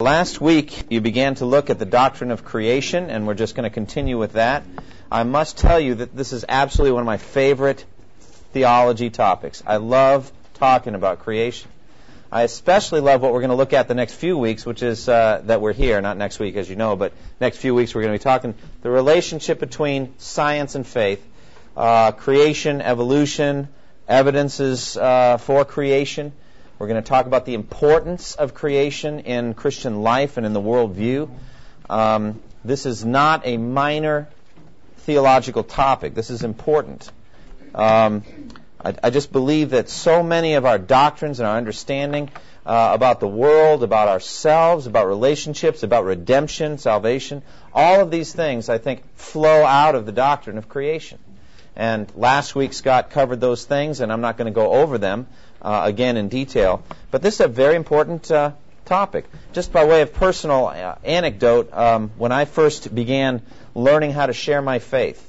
Last week, you began to look at the doctrine of creation, and we're just going to continue with that. I must tell you that this is absolutely one of my favorite theology topics. I love talking about creation. I especially love what we're going to look at the next few weeks, which is uh, that we're here, not next week, as you know, but next few weeks we're going to be talking the relationship between science and faith, uh, creation, evolution, evidences uh, for creation. We're going to talk about the importance of creation in Christian life and in the worldview. Um, this is not a minor theological topic. This is important. Um, I, I, just believe that so many of our doctrines and our understanding uh, about the world, about ourselves, about relationships, about redemption, salvation, all of these things, I think, flow out of the doctrine of creation. And last week Scott covered those things, and I'm not going to go over them uh, again in detail. But this is a very important uh, topic. Just by way of personal uh, anecdote, um, when I first began learning how to share my faith,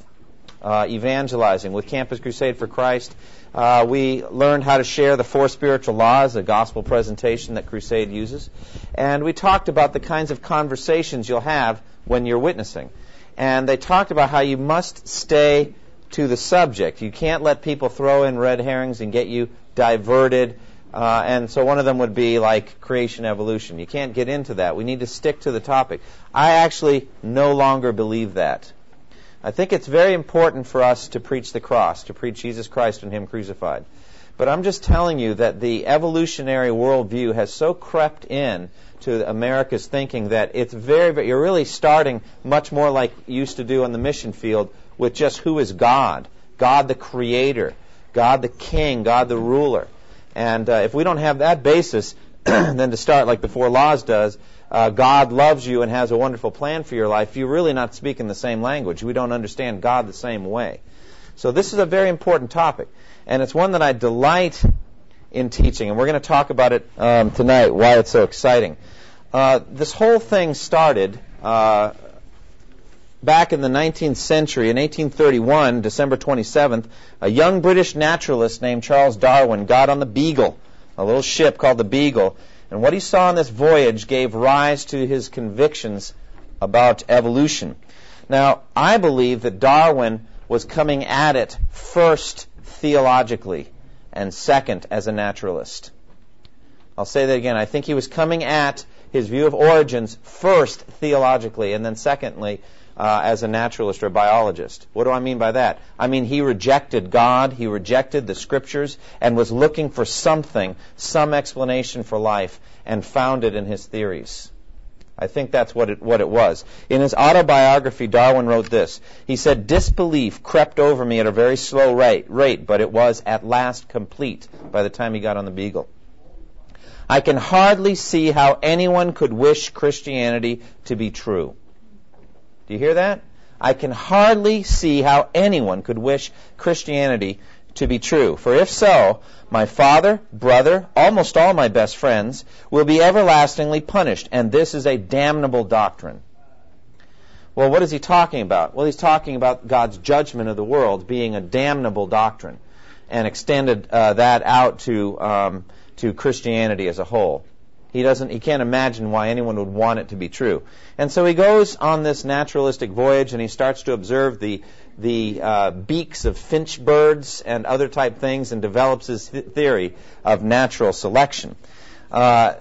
uh, evangelizing with Campus Crusade for Christ, uh, we learned how to share the four spiritual laws, a gospel presentation that Crusade uses. And we talked about the kinds of conversations you'll have when you're witnessing. And they talked about how you must stay to the subject. You can't let people throw in red herrings and get you diverted. Uh, and so one of them would be like creation evolution. You can't get into that. We need to stick to the topic. I actually no longer believe that. I think it's very important for us to preach the cross, to preach Jesus Christ and Him crucified. But I'm just telling you that the evolutionary worldview has so crept in to America's thinking that it's very, very, you're really starting much more like you used to do on the mission field with just who is God, God the Creator, God the King, God the Ruler. And uh, if we don't have that basis, then to start like the Four Laws does, uh, God loves you and has a wonderful plan for your life, you're really not speaking the same language. We don't understand God the same way. So this is a very important topic, and it's one that I delight in teaching, and we're going to talk about it um, tonight. Why it's so exciting. Uh, this whole thing started uh, back in the 19th century, in 1831, December 27th, a young British naturalist named Charles Darwin got on the Beagle, a little ship called the Beagle, and what he saw on this voyage gave rise to his convictions about evolution. Now, I believe that Darwin was coming at it first theologically and second as a naturalist. I'll say that again. I think he was coming at his view of origins first theologically and then secondly uh, as a naturalist or biologist. What do I mean by that? I mean he rejected God, he rejected the scriptures, and was looking for something, some explanation for life, and found it in his theories. I think that's what it, what it was. In his autobiography, Darwin wrote this. He said, Disbelief crept over me at a very slow rate, rate, but it was at last complete by the time he got on the Beagle. I can hardly see how anyone could wish Christianity to be true. Do you hear that? I can hardly see how anyone could wish Christianity to be true. For if so, my father, brother, almost all my best friends will be everlastingly punished, and this is a damnable doctrine. Well, what is he talking about? Well, he's talking about God's judgment of the world being a damnable doctrine, and extended uh, that out to um, to Christianity as a whole. He doesn't, he can't imagine why anyone would want it to be true. And so he goes on this naturalistic voyage and he starts to observe the, the uh, beaks of finch birds and other type things and develops his th- theory of natural selection. Uh,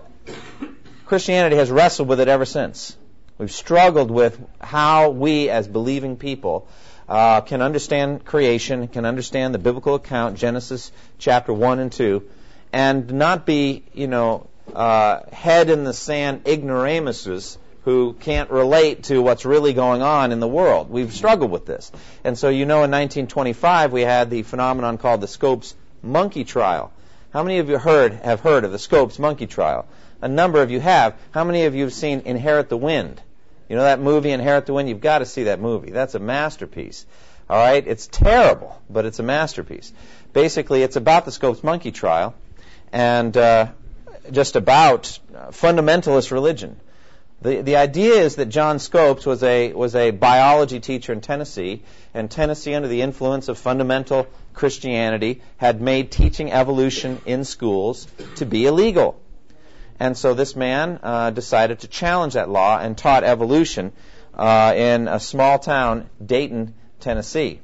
Christianity has wrestled with it ever since. We've struggled with how we, as believing people, uh, can understand creation, can understand the biblical account, Genesis chapter 1 and 2, and not be, you know, uh, head in the sand ignoramuses who can't relate to what's really going on in the world. We've struggled with this. And so you know in 1925 we had the phenomenon called the Scopes monkey trial. How many of you heard have heard of the Scopes monkey trial? A number of you have. How many of you have seen Inherit the Wind? You know that movie Inherit the Wind? You've got to see that movie. That's a masterpiece. All right? It's terrible, but it's a masterpiece. Basically, it's about the Scopes Monkey trial and uh, just about fundamentalist religion. The, the idea is that John Scopes was a, was a biology teacher in Tennessee, and Tennessee, under the influence of fundamental Christianity, had made teaching evolution in schools to be illegal. And so this man uh, decided to challenge that law and taught evolution uh, in a small town, Dayton, Tennessee.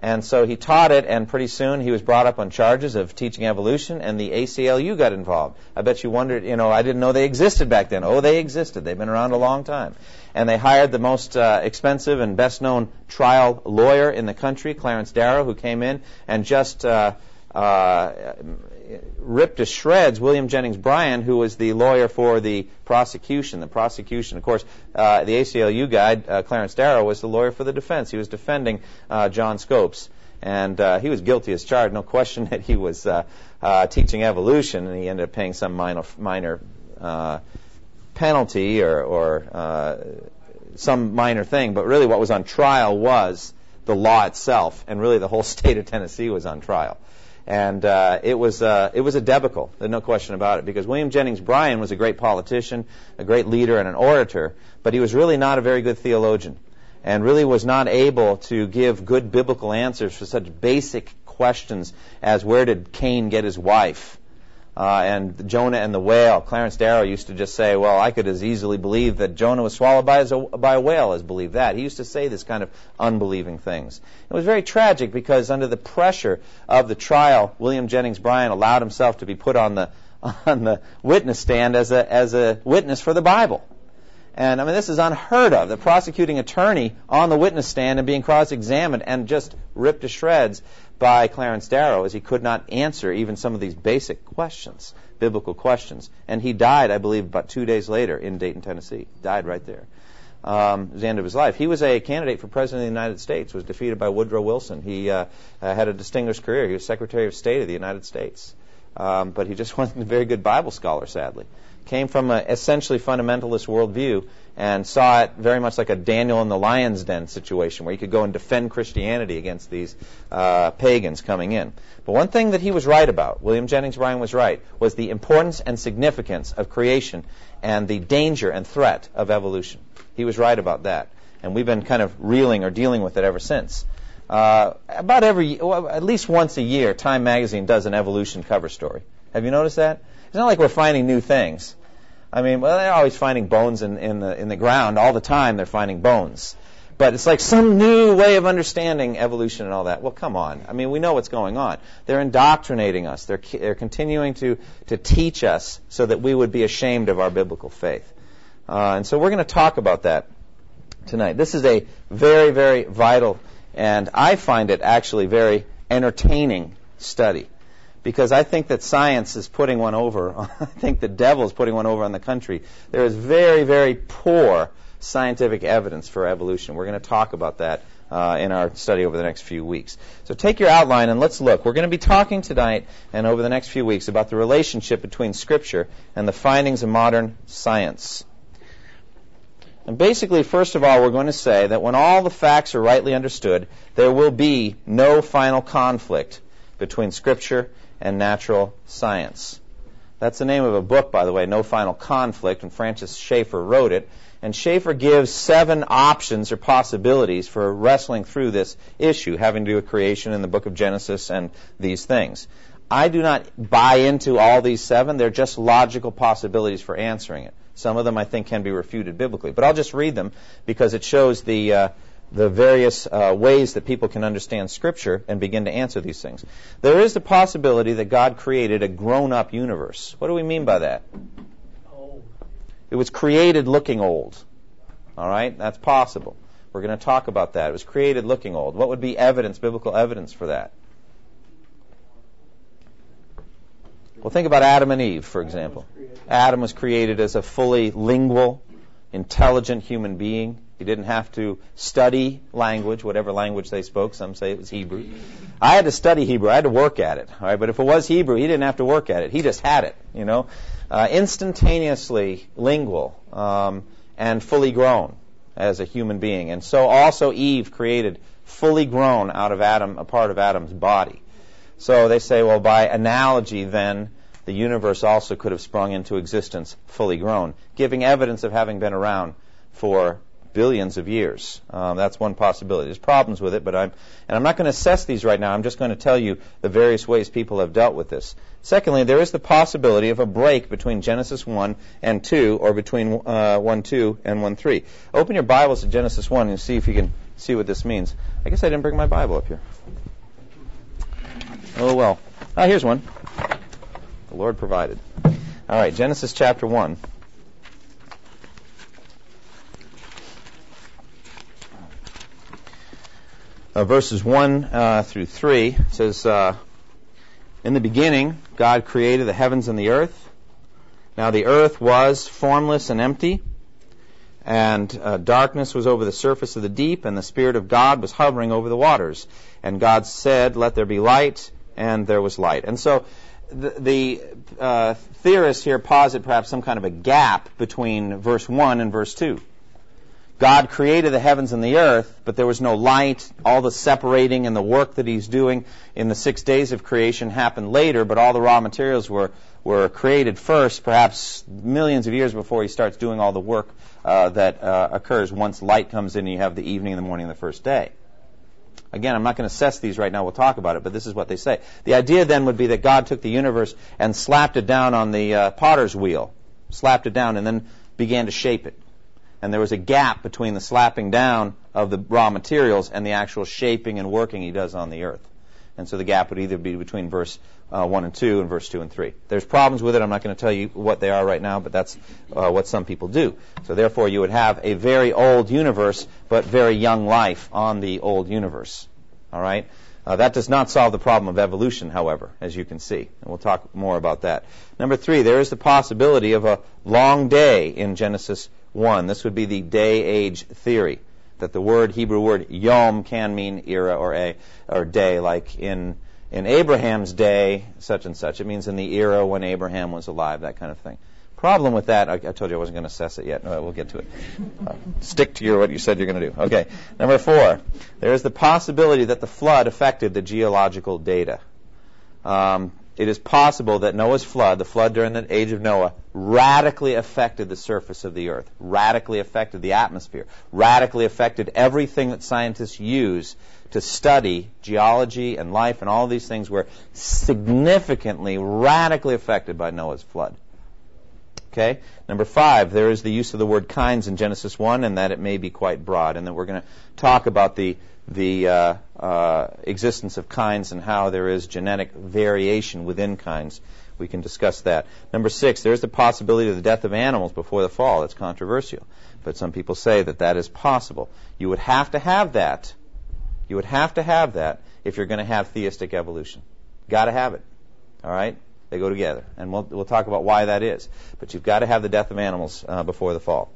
And so he taught it, and pretty soon he was brought up on charges of teaching evolution, and the ACLU got involved. I bet you wondered, you know, I didn't know they existed back then. Oh, they existed. They've been around a long time. And they hired the most uh, expensive and best known trial lawyer in the country, Clarence Darrow, who came in and just uh, uh, ripped to shreds William Jennings Bryan, who was the lawyer for the prosecution. The prosecution, of course, uh, the ACLU guy, uh, Clarence Darrow, was the lawyer for the defense. He was defending uh, John Scopes. And uh, he was guilty as charged. No question that he was uh, uh, teaching evolution, and he ended up paying some minor, minor penalty or, or some minor thing. But really, what was on trial was the law itself, and really the whole state of Tennessee was on trial and uh, it was uh, it was a debacle. There's no question about it because William Jennings Bryan was a great politician, a great leader, and an orator, but he was really not a very good theologian, and really was not able to give good biblical answers for such basic questions as where did Cain get his wife, uh, and Jonah and the whale. Clarence Darrow used to just say, well, I could as easily believe that Jonah was swallowed by, a, by a whale as believe that. He used to say this kind of unbelieving things. It was very tragic because under the pressure of the trial, William Jennings Bryan allowed himself to be put on the, on the witness stand as a, as a witness for the Bible. And I mean, this is unheard of. The prosecuting attorney on the witness stand and being cross examined and just ripped to shreds by Clarence Darrow as he could not answer even some of these basic questions, biblical questions. And he died, I believe, about two days later in Dayton, Tennessee. Died right there. Um, it was the end of his life. He was a candidate for president of the United States, was defeated by Woodrow Wilson. He uh, uh, had a distinguished career. He was Secretary of State of the United States. Um, but he just wasn't a very good Bible scholar, sadly. Came from an essentially fundamentalist worldview and saw it very much like a Daniel in the lion's den situation where you could go and defend Christianity against these uh, pagans coming in. But one thing that he was right about, William Jennings Bryan was right, was the importance and significance of creation and the danger and threat of evolution. He was right about that. And we've been kind of reeling or dealing with it ever since. Uh, about every, well, at least once a year, Time Magazine does an evolution cover story. Have you noticed that? It's not like we're finding new things. I mean, well, they're always finding bones in, in, the, in the ground. All the time they're finding bones. But it's like some new way of understanding evolution and all that. Well, come on. I mean, we know what's going on. They're indoctrinating us. They're, they're continuing to, to teach us so that we would be ashamed of our biblical faith. Uh, and so we're going to talk about that tonight. This is a very, very vital, and I find it actually very entertaining study because I think that science is putting one over. I think the devil is putting one over on the country. There is very, very poor scientific evidence for evolution. We're going to talk about that uh, in our study over the next few weeks. So take your outline and let's look. We're going to be talking tonight and over the next few weeks about the relationship between Scripture and the findings of modern science. And basically, first of all, we're going to say that when all the facts are rightly understood, there will be no final conflict between Scripture and natural science. That's the name of a book, by the way, No Final Conflict, and Francis Schaeffer wrote it. And Schaeffer gives seven options or possibilities for wrestling through this issue, having to do with creation in the book of Genesis and these things. I do not buy into all these seven. They're just logical possibilities for answering it. Some of them I think can be refuted biblically. But I'll just read them because it shows the, uh, the various uh, ways that people can understand Scripture and begin to answer these things. There is the possibility that God created a grown up universe. What do we mean by that? Old. It was created looking old. All right? That's possible. We're going to talk about that. It was created looking old. What would be evidence, biblical evidence for that? Well, think about Adam and Eve, for example. Adam was created as a fully lingual, intelligent human being. He didn't have to study language, whatever language they spoke. Some say it was Hebrew. I had to study Hebrew. I had to work at it. All right, but if it was Hebrew, he didn't have to work at it. He just had it. You know, uh, instantaneously lingual um, and fully grown. as a human being. And so also Eve created fully grown out of Adam, a part of Adam's body. So they say, well, by analogy, then, the universe also could have sprung into existence fully grown, giving evidence of having been around for billions of years. Um, that's one possibility. There's problems with it, but I'm and I'm not going to assess these right now. I'm just going to tell you the various ways people have dealt with this. Secondly, there is the possibility of a break between Genesis 1 and 2, or between uh, 1 2 and 1 3. Open your Bibles to Genesis 1 and see if you can see what this means. I guess I didn't bring my Bible up here. Oh well. Ah, here's one. The Lord provided. All right, Genesis chapter 1. Uh, verses 1 uh, through 3 says, uh, In the beginning, God created the heavens and the earth. Now the earth was formless and empty, and uh, darkness was over the surface of the deep, and the Spirit of God was hovering over the waters. And God said, Let there be light, and there was light. And so the, the uh, theorists here posit perhaps some kind of a gap between verse 1 and verse 2. God created the heavens and the earth, but there was no light. All the separating and the work that he's doing in the six days of creation happened later, but all the raw materials were, were created first, perhaps millions of years before he starts doing all the work uh, that uh, occurs once light comes in and you have the evening and the morning of the first day. Again, I'm not going to assess these right now. We'll talk about it, but this is what they say. The idea then would be that God took the universe and slapped it down on the uh, potter's wheel, slapped it down, and then began to shape it. And there was a gap between the slapping down of the raw materials and the actual shaping and working he does on the earth. And so the gap would either be between verse uh, 1 and 2 and verse 2 and 3. There's problems with it. I'm not going to tell you what they are right now, but that's uh, what some people do. So therefore, you would have a very old universe, but very young life on the old universe. All right? Uh, that does not solve the problem of evolution, however, as you can see. And we'll talk more about that. Number three, there is the possibility of a long day in Genesis 1. This would be the day age theory. That the word, Hebrew word, yom, can mean era or a, or day, like in in Abraham's day, such and such. It means in the era when Abraham was alive, that kind of thing. Problem with that, I, I told you I wasn't going to assess it yet. No, we'll get to it. Uh, stick to your what you said you're going to do. Okay. Number four, there is the possibility that the flood affected the geological data. Um, it is possible that Noah's flood, the flood during the age of Noah, radically affected the surface of the earth, radically affected the atmosphere, radically affected everything that scientists use to study geology and life and all these things were significantly, radically affected by Noah's flood. Okay? Number five, there is the use of the word kinds in Genesis 1, and that it may be quite broad, and that we're going to talk about the, the uh, uh, existence of kinds and how there is genetic variation within kinds. We can discuss that. Number six, there is the possibility of the death of animals before the fall. That's controversial. But some people say that that is possible. You would have to have that you would have to have that if you're going to have theistic evolution. Got to have it. All right? They go together. And we'll, we'll talk about why that is. But you've got to have the death of animals uh, before the fall.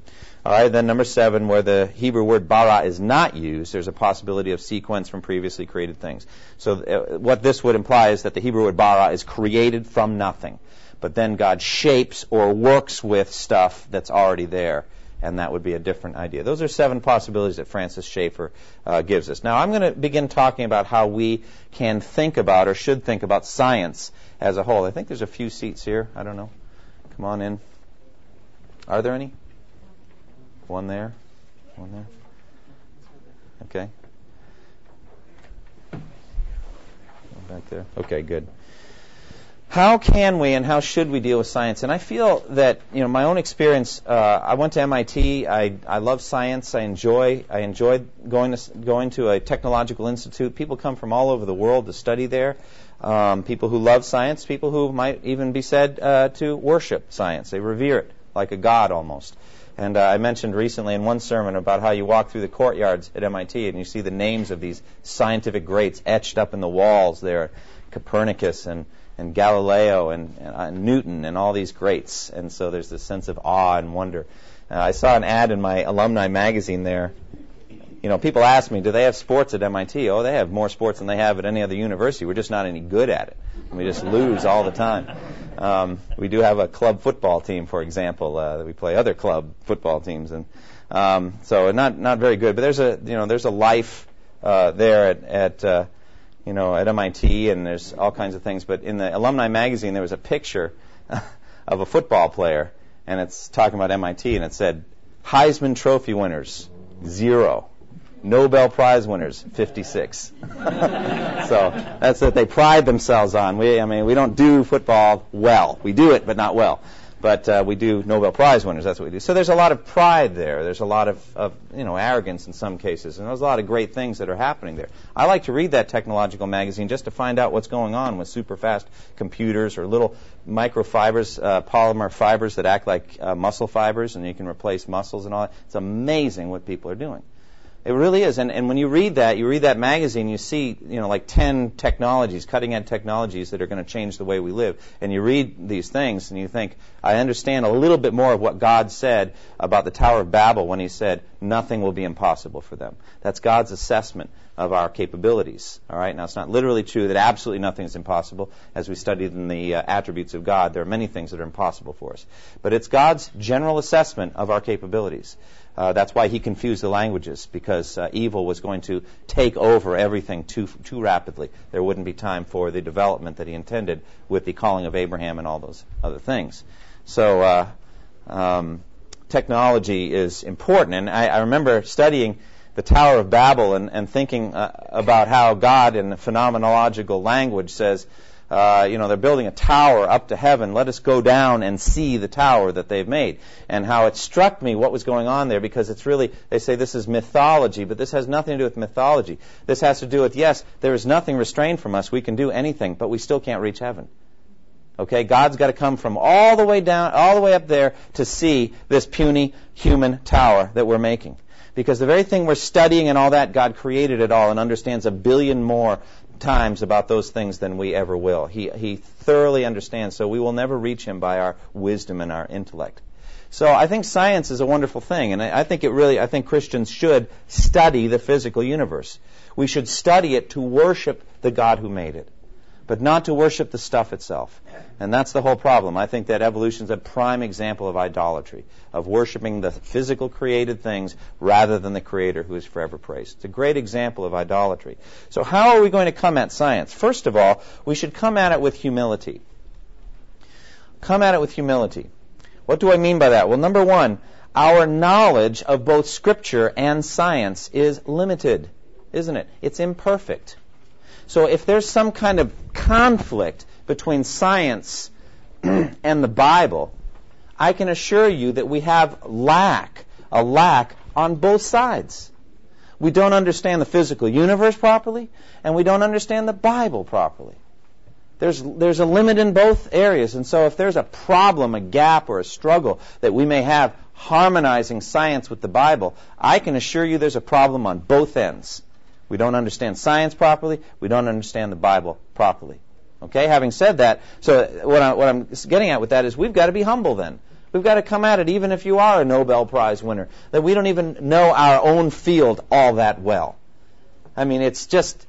All right, then number seven, where the Hebrew word bara is not used, there's a possibility of sequence from previously created things. So uh, what this would imply is that the Hebrew word bara is created from nothing. But then God shapes or works with stuff that's already there and that would be a different idea. Those are seven possibilities that Francis Schaeffer uh, gives us. Now, I'm going to begin talking about how we can think about or should think about science as a whole. I think there's a few seats here. I don't know. Come on in. Are there any? One there. One there. Okay. Back there. Okay, good how can we and how should we deal with science? And I feel that you know my own experience. Uh, I went to MIT. I I love science. I enjoy I enjoyed going to going to a technological institute. People come from all over the world to study there. Um, people who love science. People who might even be said uh, to worship science. They revere it like a god almost. And uh, I mentioned recently in one sermon about how you walk through the courtyards at MIT and you see the names of these scientific greats etched up in the walls there, Copernicus and and Galileo and, and uh, Newton and all these greats. And so there's this sense of awe and wonder. Uh, I saw an ad in my alumni magazine there. You know, people ask me, do they have sports at MIT? Oh, they have more sports than they have at any other university. We're just not any good at it. We just lose all the time. Um, we do have a club football team, for example, uh, that we play other club football teams, and Um, so not not very good. But there's a you know there's a life uh, there at, at uh, you know at MIT, and there's all kinds of things. But in the alumni magazine, there was a picture of a football player, and it's talking about MIT, and it said Heisman Trophy winners zero. Nobel Prize winners, 56. so that's what they pride themselves on. We, I mean, we don't do football well. We do it, but not well but uh, we do Nobel Prize winners. That's what we do. So there's a lot of pride there. There's a lot of, of you know arrogance in some cases, and there's a lot of great things that are happening there. I like to read that technological magazine just to find out what's going on with super fast computers or little microfibers, uh, polymer fibers that act like uh, muscle fibers, and you can replace muscles and all. that. It's amazing what people are doing. It really is. And, and when you read that, you read that magazine, you see, you know, like 10 technologies, cutting edge technologies that are going to change the way we live. And you read these things and you think, I understand a little bit more of what God said about the Tower of Babel when he said, nothing will be impossible for them. That's God's assessment of our capabilities. All right. Now, it's not literally true that absolutely nothing is impossible. As we studied in the uh, attributes of God, there are many things that are impossible for us. But it's God's general assessment of our capabilities. Uh, that's why he confused the languages because uh, evil was going to take over everything too too rapidly. There wouldn't be time for the development that he intended with the calling of Abraham and all those other things. So uh, um, technology is important, and I, I, remember studying the Tower of Babel and, and thinking uh, about how God, in phenomenological language, says uh, you know, they're building a tower up to heaven. Let us go down and see the tower that they've made. And how it struck me what was going on there because it's really, they say this is mythology, but this has nothing to do with mythology. This has to do with, yes, there is nothing restrained from us. We can do anything, but we still can't reach heaven. Okay, God's got to come from all the way down, all the way up there to see this puny human tower that we're making. Because the very thing we're studying and all that, God created it all and understands a billion more times about those things than we ever will. He, he thoroughly understands, so we will never reach him by our wisdom and our intellect. So I think science is a wonderful thing, and I, I think it really, I think Christians should study the physical universe. We should study it to worship the God who made it but not to worship the stuff itself. And that's the whole problem. I think that evolution is a prime example of idolatry, of worshiping the physical created things rather than the creator who is forever praised. It's a great example of idolatry. So how are we going to come at science? First of all, we should come at it with humility. Come at it with humility. What do I mean by that? Well, number one, our knowledge of both scripture and science is limited, isn't it? It's imperfect. So if there's some kind of conflict between science and the Bible, I can assure you that we have lack, a lack on both sides. We don't understand the physical universe properly, and we don't understand the Bible properly. There's, there's a limit in both areas, and so if there's a problem, a gap, or a struggle that we may have harmonizing science with the Bible, I can assure you there's a problem on both ends. We don't understand science properly. We don't understand the Bible properly. Okay, having said that, so what, I, what I'm getting at with that is we've got to be humble then. We've got to come at it even if you are a Nobel Prize winner, that we don't even know our own field all that well. I mean, it's just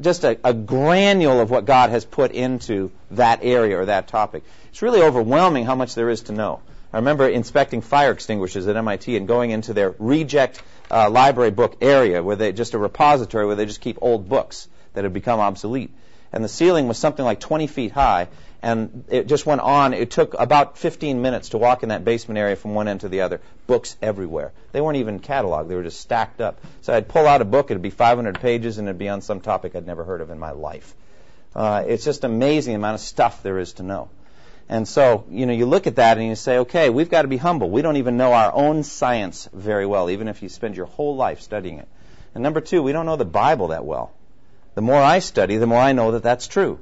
just a, a, granule of what God has put into that area or that topic. It's really overwhelming how much there is to know. I remember inspecting fire extinguishers at MIT and going into their reject uh, library book area, where they just a repository where they just keep old books that have become obsolete. And the ceiling was something like 20 feet high, and it just went on. It took about 15 minutes to walk in that basement area from one end to the other. Books everywhere. They weren't even cataloged; they were just stacked up. So I'd pull out a book; it'd be 500 pages, and it'd be on some topic I'd never heard of in my life. Uh, it's just amazing the amount of stuff there is to know. And so, you know, you look at that and you say, okay, we've got to be humble. We don't even know our own science very well, even if you spend your whole life studying it. And number two, we don't know the Bible that well. The more I study, the more I know that that's true.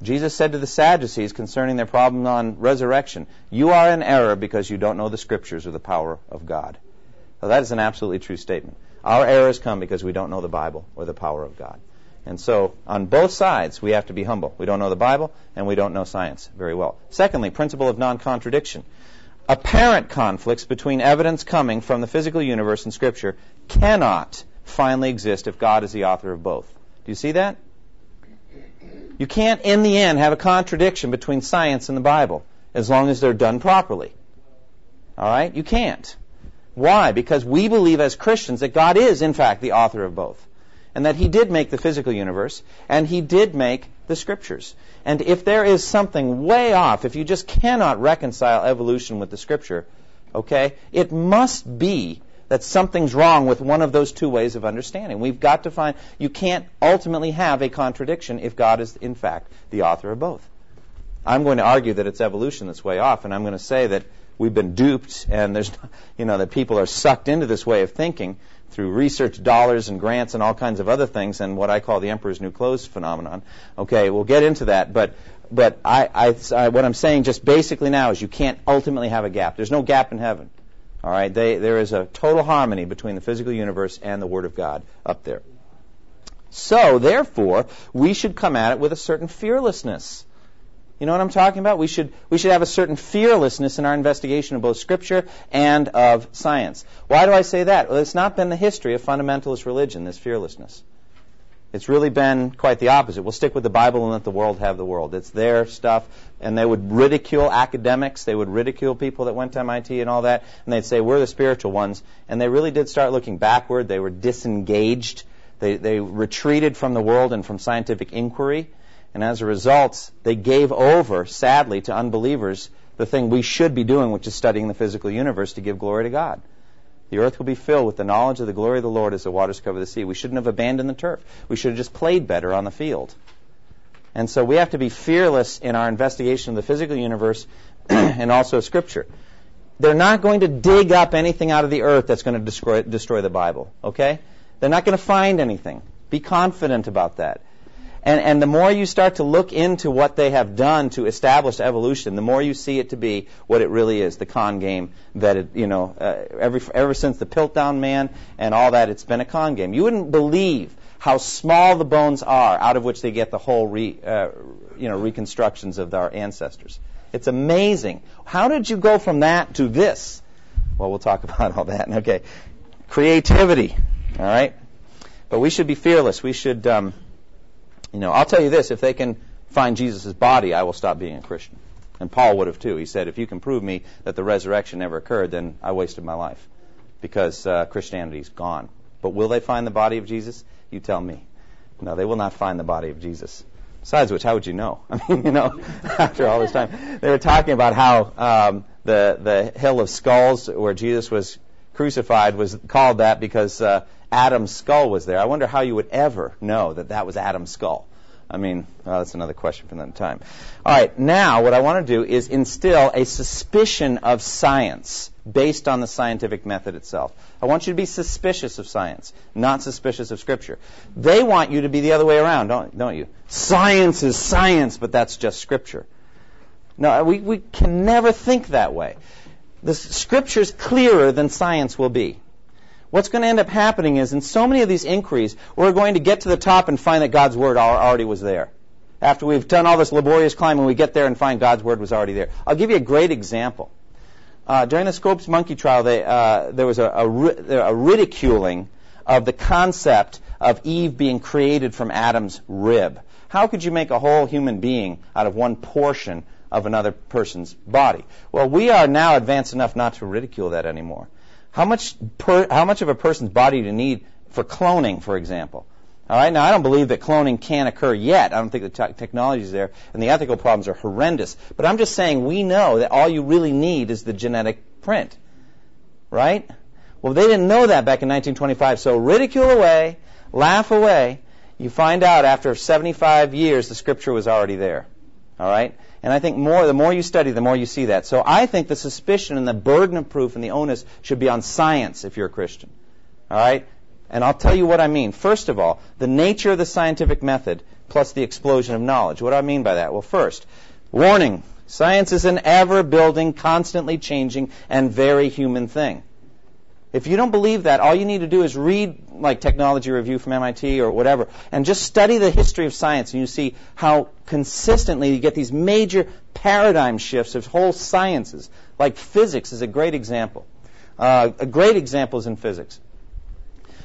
Jesus said to the Sadducees concerning their problem on resurrection, You are in error because you don't know the Scriptures or the power of God. Now, that is an absolutely true statement. Our errors come because we don't know the Bible or the power of God. And so, on both sides, we have to be humble. We don't know the Bible, and we don't know science very well. Secondly, principle of non contradiction. Apparent conflicts between evidence coming from the physical universe and Scripture cannot finally exist if God is the author of both. Do you see that? You can't, in the end, have a contradiction between science and the Bible as long as they're done properly. All right? You can't. Why? Because we believe as Christians that God is, in fact, the author of both. And that He did make the physical universe, and He did make the Scriptures. And if there is something way off, if you just cannot reconcile evolution with the Scripture, okay, it must be that something's wrong with one of those two ways of understanding. We've got to find, you can't ultimately have a contradiction if God is, in fact, the author of both. I'm going to argue that it's evolution that's way off, and I'm going to say that we've been duped and there's, you know, that people are sucked into this way of thinking through research dollars and grants and all kinds of other things and what I call the emperor's new clothes phenomenon. Okay, we'll get into that, but but I, I, I, what I'm saying just basically now is you can't ultimately have a gap. There's no gap in heaven. All right, they, there is a total harmony between the physical universe and the Word of God up there. So, therefore, we should come at it with a certain fearlessness. You know what I'm talking about? We should, we should have a certain fearlessness in our investigation of both Scripture and of science. Why do I say that? Well, it's not been the history of fundamentalist religion, this fearlessness. It's really been quite the opposite. We'll stick with the Bible and let the world have the world. It's their stuff. And they would ridicule academics. They would ridicule people that went to MIT and all that. And they'd say, we're the spiritual ones. And they really did start looking backward. They were disengaged. They, they retreated from the world and from scientific inquiry. And as a result, they gave over, sadly, to unbelievers the thing we should be doing, which is studying the physical universe to give glory to God. The earth will be filled with the knowledge of the glory of the Lord as the waters cover the sea. We shouldn't have abandoned the turf. We should have just played better on the field. And so we have to be fearless in our investigation of the physical universe and also Scripture. They're not going to dig up anything out of the earth that's going to destroy, destroy the Bible, okay? They're not going to find anything. Be confident about that. And, and the more you start to look into what they have done to establish evolution, the more you see it to be what it really is, the con game that it, you know, uh, every, ever since the Piltdown Man and all that, it's been a con game. You wouldn't believe how small the bones are out of which they get the whole re, uh, you know, reconstructions of our ancestors. It's amazing. How did you go from that to this? Well, we'll talk about all that. Okay. Creativity. All right. But we should be fearless. We should, um, you know, I'll tell you this: if they can find Jesus' body, I will stop being a Christian. And Paul would have too. He said, if you can prove me that the resurrection never occurred, then I wasted my life because uh, Christianity's gone. But will they find the body of Jesus? You tell me. No, they will not find the body of Jesus. Besides which, how would you know? I mean, you know, after all this time, they were talking about how um, the the hill of skulls where Jesus was crucified was called that because uh, Adam's skull was there. I wonder how you would ever know that that was Adam's skull. I mean, well, that's another question for another time. All right, now what I want to do is instill a suspicion of science based on the scientific method itself. I want you to be suspicious of science, not suspicious of Scripture. They want you to be the other way around, don't, don't you? Science is science, but that's just Scripture. No, uh, we, we can never think that way. The Scripture's clearer than science will be what's going to end up happening is in so many of these inquiries, we're going to get to the top and find that God's Word already was there. After we've done all this laborious climbing, we get there and find God's Word was already there. I'll give you a great example. Uh, during the Scopes monkey trial, they, uh, there was a, a, a ridiculing of the concept of Eve being created from Adam's rib. How could you make a whole human being out of one portion of another person's body? Well, we are now advanced enough not to ridicule that anymore. How much, per, how much of a person's body do you need for cloning, for example? All right. Now, I don't believe that cloning can occur yet. I don't think the te- technology is there, and the ethical problems are horrendous. But I'm just saying we know that all you really need is the genetic print, right? Well, they didn't know that back in 1925. So ridicule away, laugh away. You find out after 75 years, the scripture was already there. All right. And I think more, the more you study, the more you see that. So I think the suspicion and the burden of proof and the onus should be on science if you're a Christian. All right? And I'll tell you what I mean. First of all, the nature of the scientific method plus the explosion of knowledge. What do I mean by that? Well, first, warning. Science is an ever building, constantly changing, and very human thing. If you don't believe that, all you need to do is read like Technology Review from MIT or whatever, and just study the history of science, and you see how consistently you get these major paradigm shifts of whole sciences. Like physics is a great example. Uh, a great example is in physics.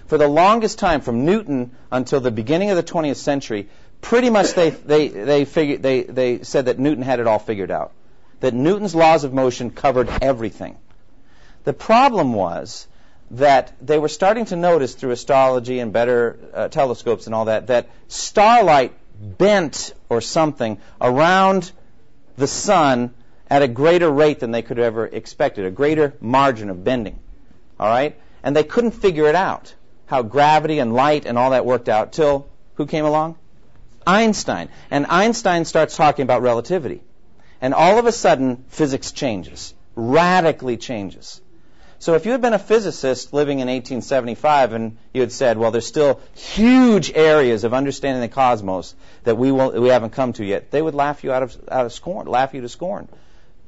For the longest time, from Newton until the beginning of the 20th century, pretty much they, they, they, figured, they, they said that Newton had it all figured out. That Newton's laws of motion covered everything The problem was that they were starting to notice through astrology and better uh, telescopes and all that that starlight bent or something around the sun at a greater rate than they could have ever expected, a greater margin of bending. All right? And they couldn't figure it out, how gravity and light and all that worked out, till who came along? Einstein. And Einstein starts talking about relativity. And all of a sudden, physics changes, radically changes. So if you had been a physicist living in 1875 and you had said, well, there's still huge areas of understanding the cosmos that we, will, we haven't come to yet, they would laugh you out of, out of scorn, laugh you to scorn.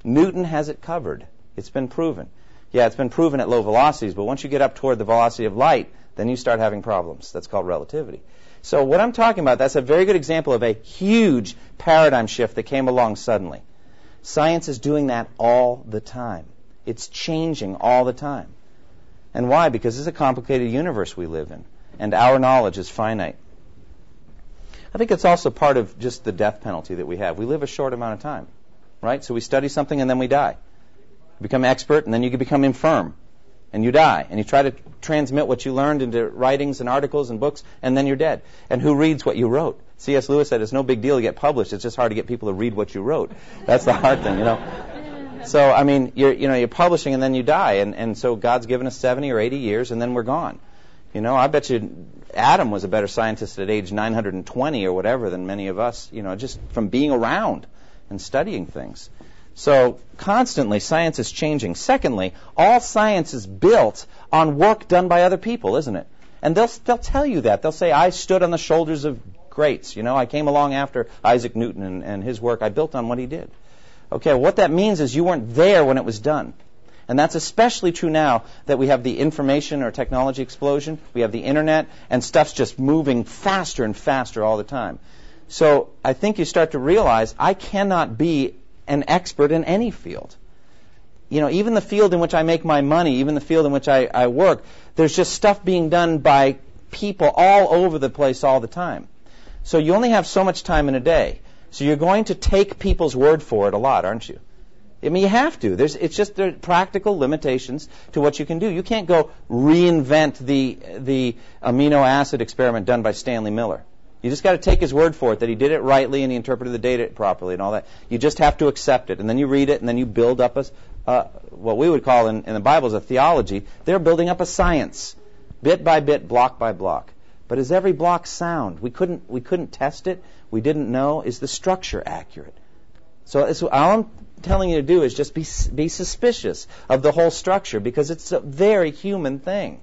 Newton has it covered. It's been proven. Yeah, it's been proven at low velocities, but once you get up toward the velocity of light, then you start having problems. That's called relativity. So what I'm talking about, that's a very good example of a huge paradigm shift that came along suddenly. Science is doing that all the time. It's changing all the time. And why? Because it's a complicated universe we live in, and our knowledge is finite. I think it's also part of just the death penalty that we have. We live a short amount of time, right? So we study something and then we die. You become expert and then you become infirm and you die. And you try to transmit what you learned into writings and articles and books and then you're dead. And who reads what you wrote? C.S. Lewis said it's no big deal to get published. It's just hard to get people to read what you wrote. That's the hard thing, you know. So I mean, you're you know you're publishing and then you die, and and so God's given us 70 or 80 years, and then we're gone. You know, I bet you Adam was a better scientist at age 920 or whatever than many of us. You know, just from being around and studying things. So constantly, science is changing. Secondly, all science is built on work done by other people, isn't it? And they'll they'll tell you that. They'll say, "I stood on the shoulders of greats." You know, I came along after Isaac Newton and, and his work. I built on what he did. Okay, what that means is you weren't there when it was done. And that's especially true now that we have the information or technology explosion, we have the internet, and stuff's just moving faster and faster all the time. So I think you start to realize I cannot be an expert in any field. You know, even the field in which I make my money, even the field in which I, I work, there's just stuff being done by people all over the place all the time. So you only have so much time in a day. So you're going to take people's word for it a lot, aren't you? I mean, you have to. There's, it's just there are practical limitations to what you can do. You can't go reinvent the the amino acid experiment done by Stanley Miller. You just got to take his word for it that he did it rightly and he interpreted the data properly and all that. You just have to accept it, and then you read it, and then you build up a uh, what we would call in, in the Bible is a theology. They're building up a science, bit by bit, block by block. But is every block sound? We couldn't we couldn't test it we didn't know is the structure accurate. So all I'm telling you to do is just be, be suspicious of the whole structure because it's a very human thing.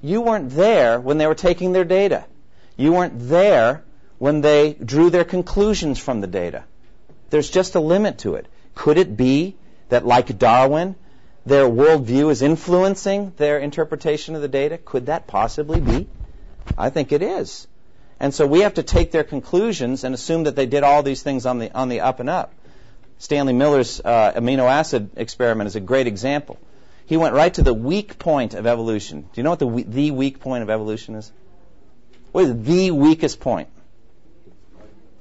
You weren't there when they were taking their data. You weren't there when they drew their conclusions from the data. There's just a limit to it. Could it be that, like Darwin, their worldview is influencing their interpretation of the data? Could that possibly be? I think it is. And so we have to take their conclusions and assume that they did all these things on the, on the up and up. Stanley Miller's uh, amino acid experiment is a great example. He went right to the weak point of evolution. Do you know what the, the weak point of evolution is? What is the weakest point?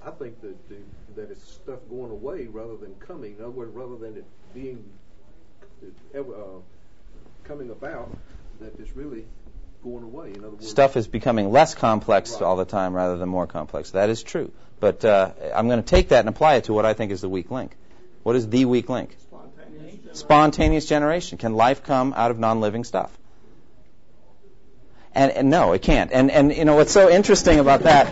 I think that, the, that it's stuff going away rather than coming. In other words, rather than it being uh, coming about, that it's really going away. In other words, stuff is becoming less complex right. all the time rather than more complex. That is true. But uh, I'm going to take that and apply it to what I think is the weak link. What is the weak link? Spontaneous, Spontaneous generation. Can life come out of non-living stuff? And, and, no, it can't. And and you know what's so interesting about that?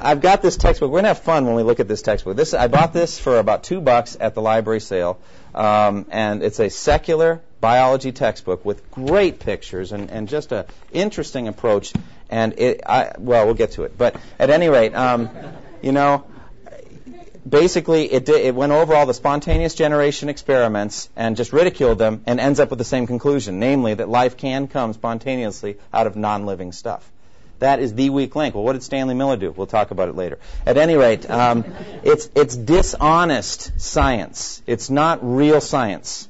I've got this textbook. We're gonna have fun when we look at this textbook. This I bought this for about two bucks at the library sale, um, and it's a secular biology textbook with great pictures and, and just an interesting approach. And it, I, well, we'll get to it. But at any rate, um, you know, basically it, it went over all the spontaneous generation experiments and just ridiculed them and ends up with the same conclusion, namely that life can come spontaneously out of non-living stuff. That is the weak link. Well, what did Stanley Miller do? We'll talk about it later. At any rate, um, it's, it's dishonest science. It's not real science.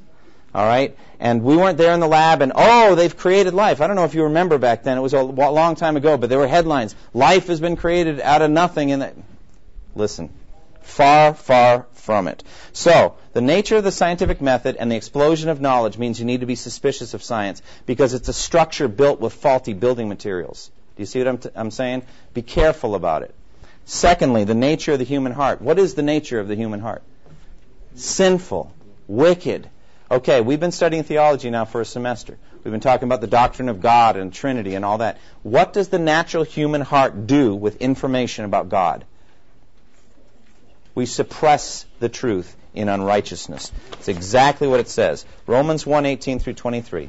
All right? And we weren't there in the lab, and oh, they've created life. I don't know if you remember back then. It was a long time ago, but there were headlines. Life has been created out of nothing. And listen, Far, far from it. So, the nature of the scientific method and the explosion of knowledge means you need to be suspicious of science because it's a structure built with faulty building materials. Do you see what I'm, t- I'm saying? Be careful about it. Secondly, the nature of the human heart. What is the nature of the human heart? Sinful, wicked. Okay, we've been studying theology now for a semester. We've been talking about the doctrine of God and Trinity and all that. What does the natural human heart do with information about God? We suppress the truth in unrighteousness. It's exactly what it says. Romans 1:18 through 23.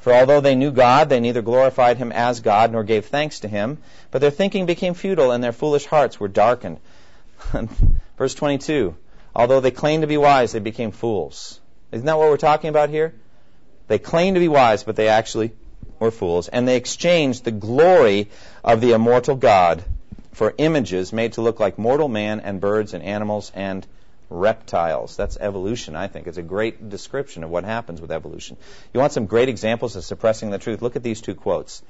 For although they knew God, they neither glorified him as God nor gave thanks to him, but their thinking became futile and their foolish hearts were darkened. Verse 22 Although they claimed to be wise, they became fools. Isn't that what we're talking about here? They claimed to be wise, but they actually were fools. And they exchanged the glory of the immortal God for images made to look like mortal man and birds and animals and reptiles. That's evolution, I think. It's a great description of what happens with evolution. You want some great examples of suppressing the truth? Look at these two quotes.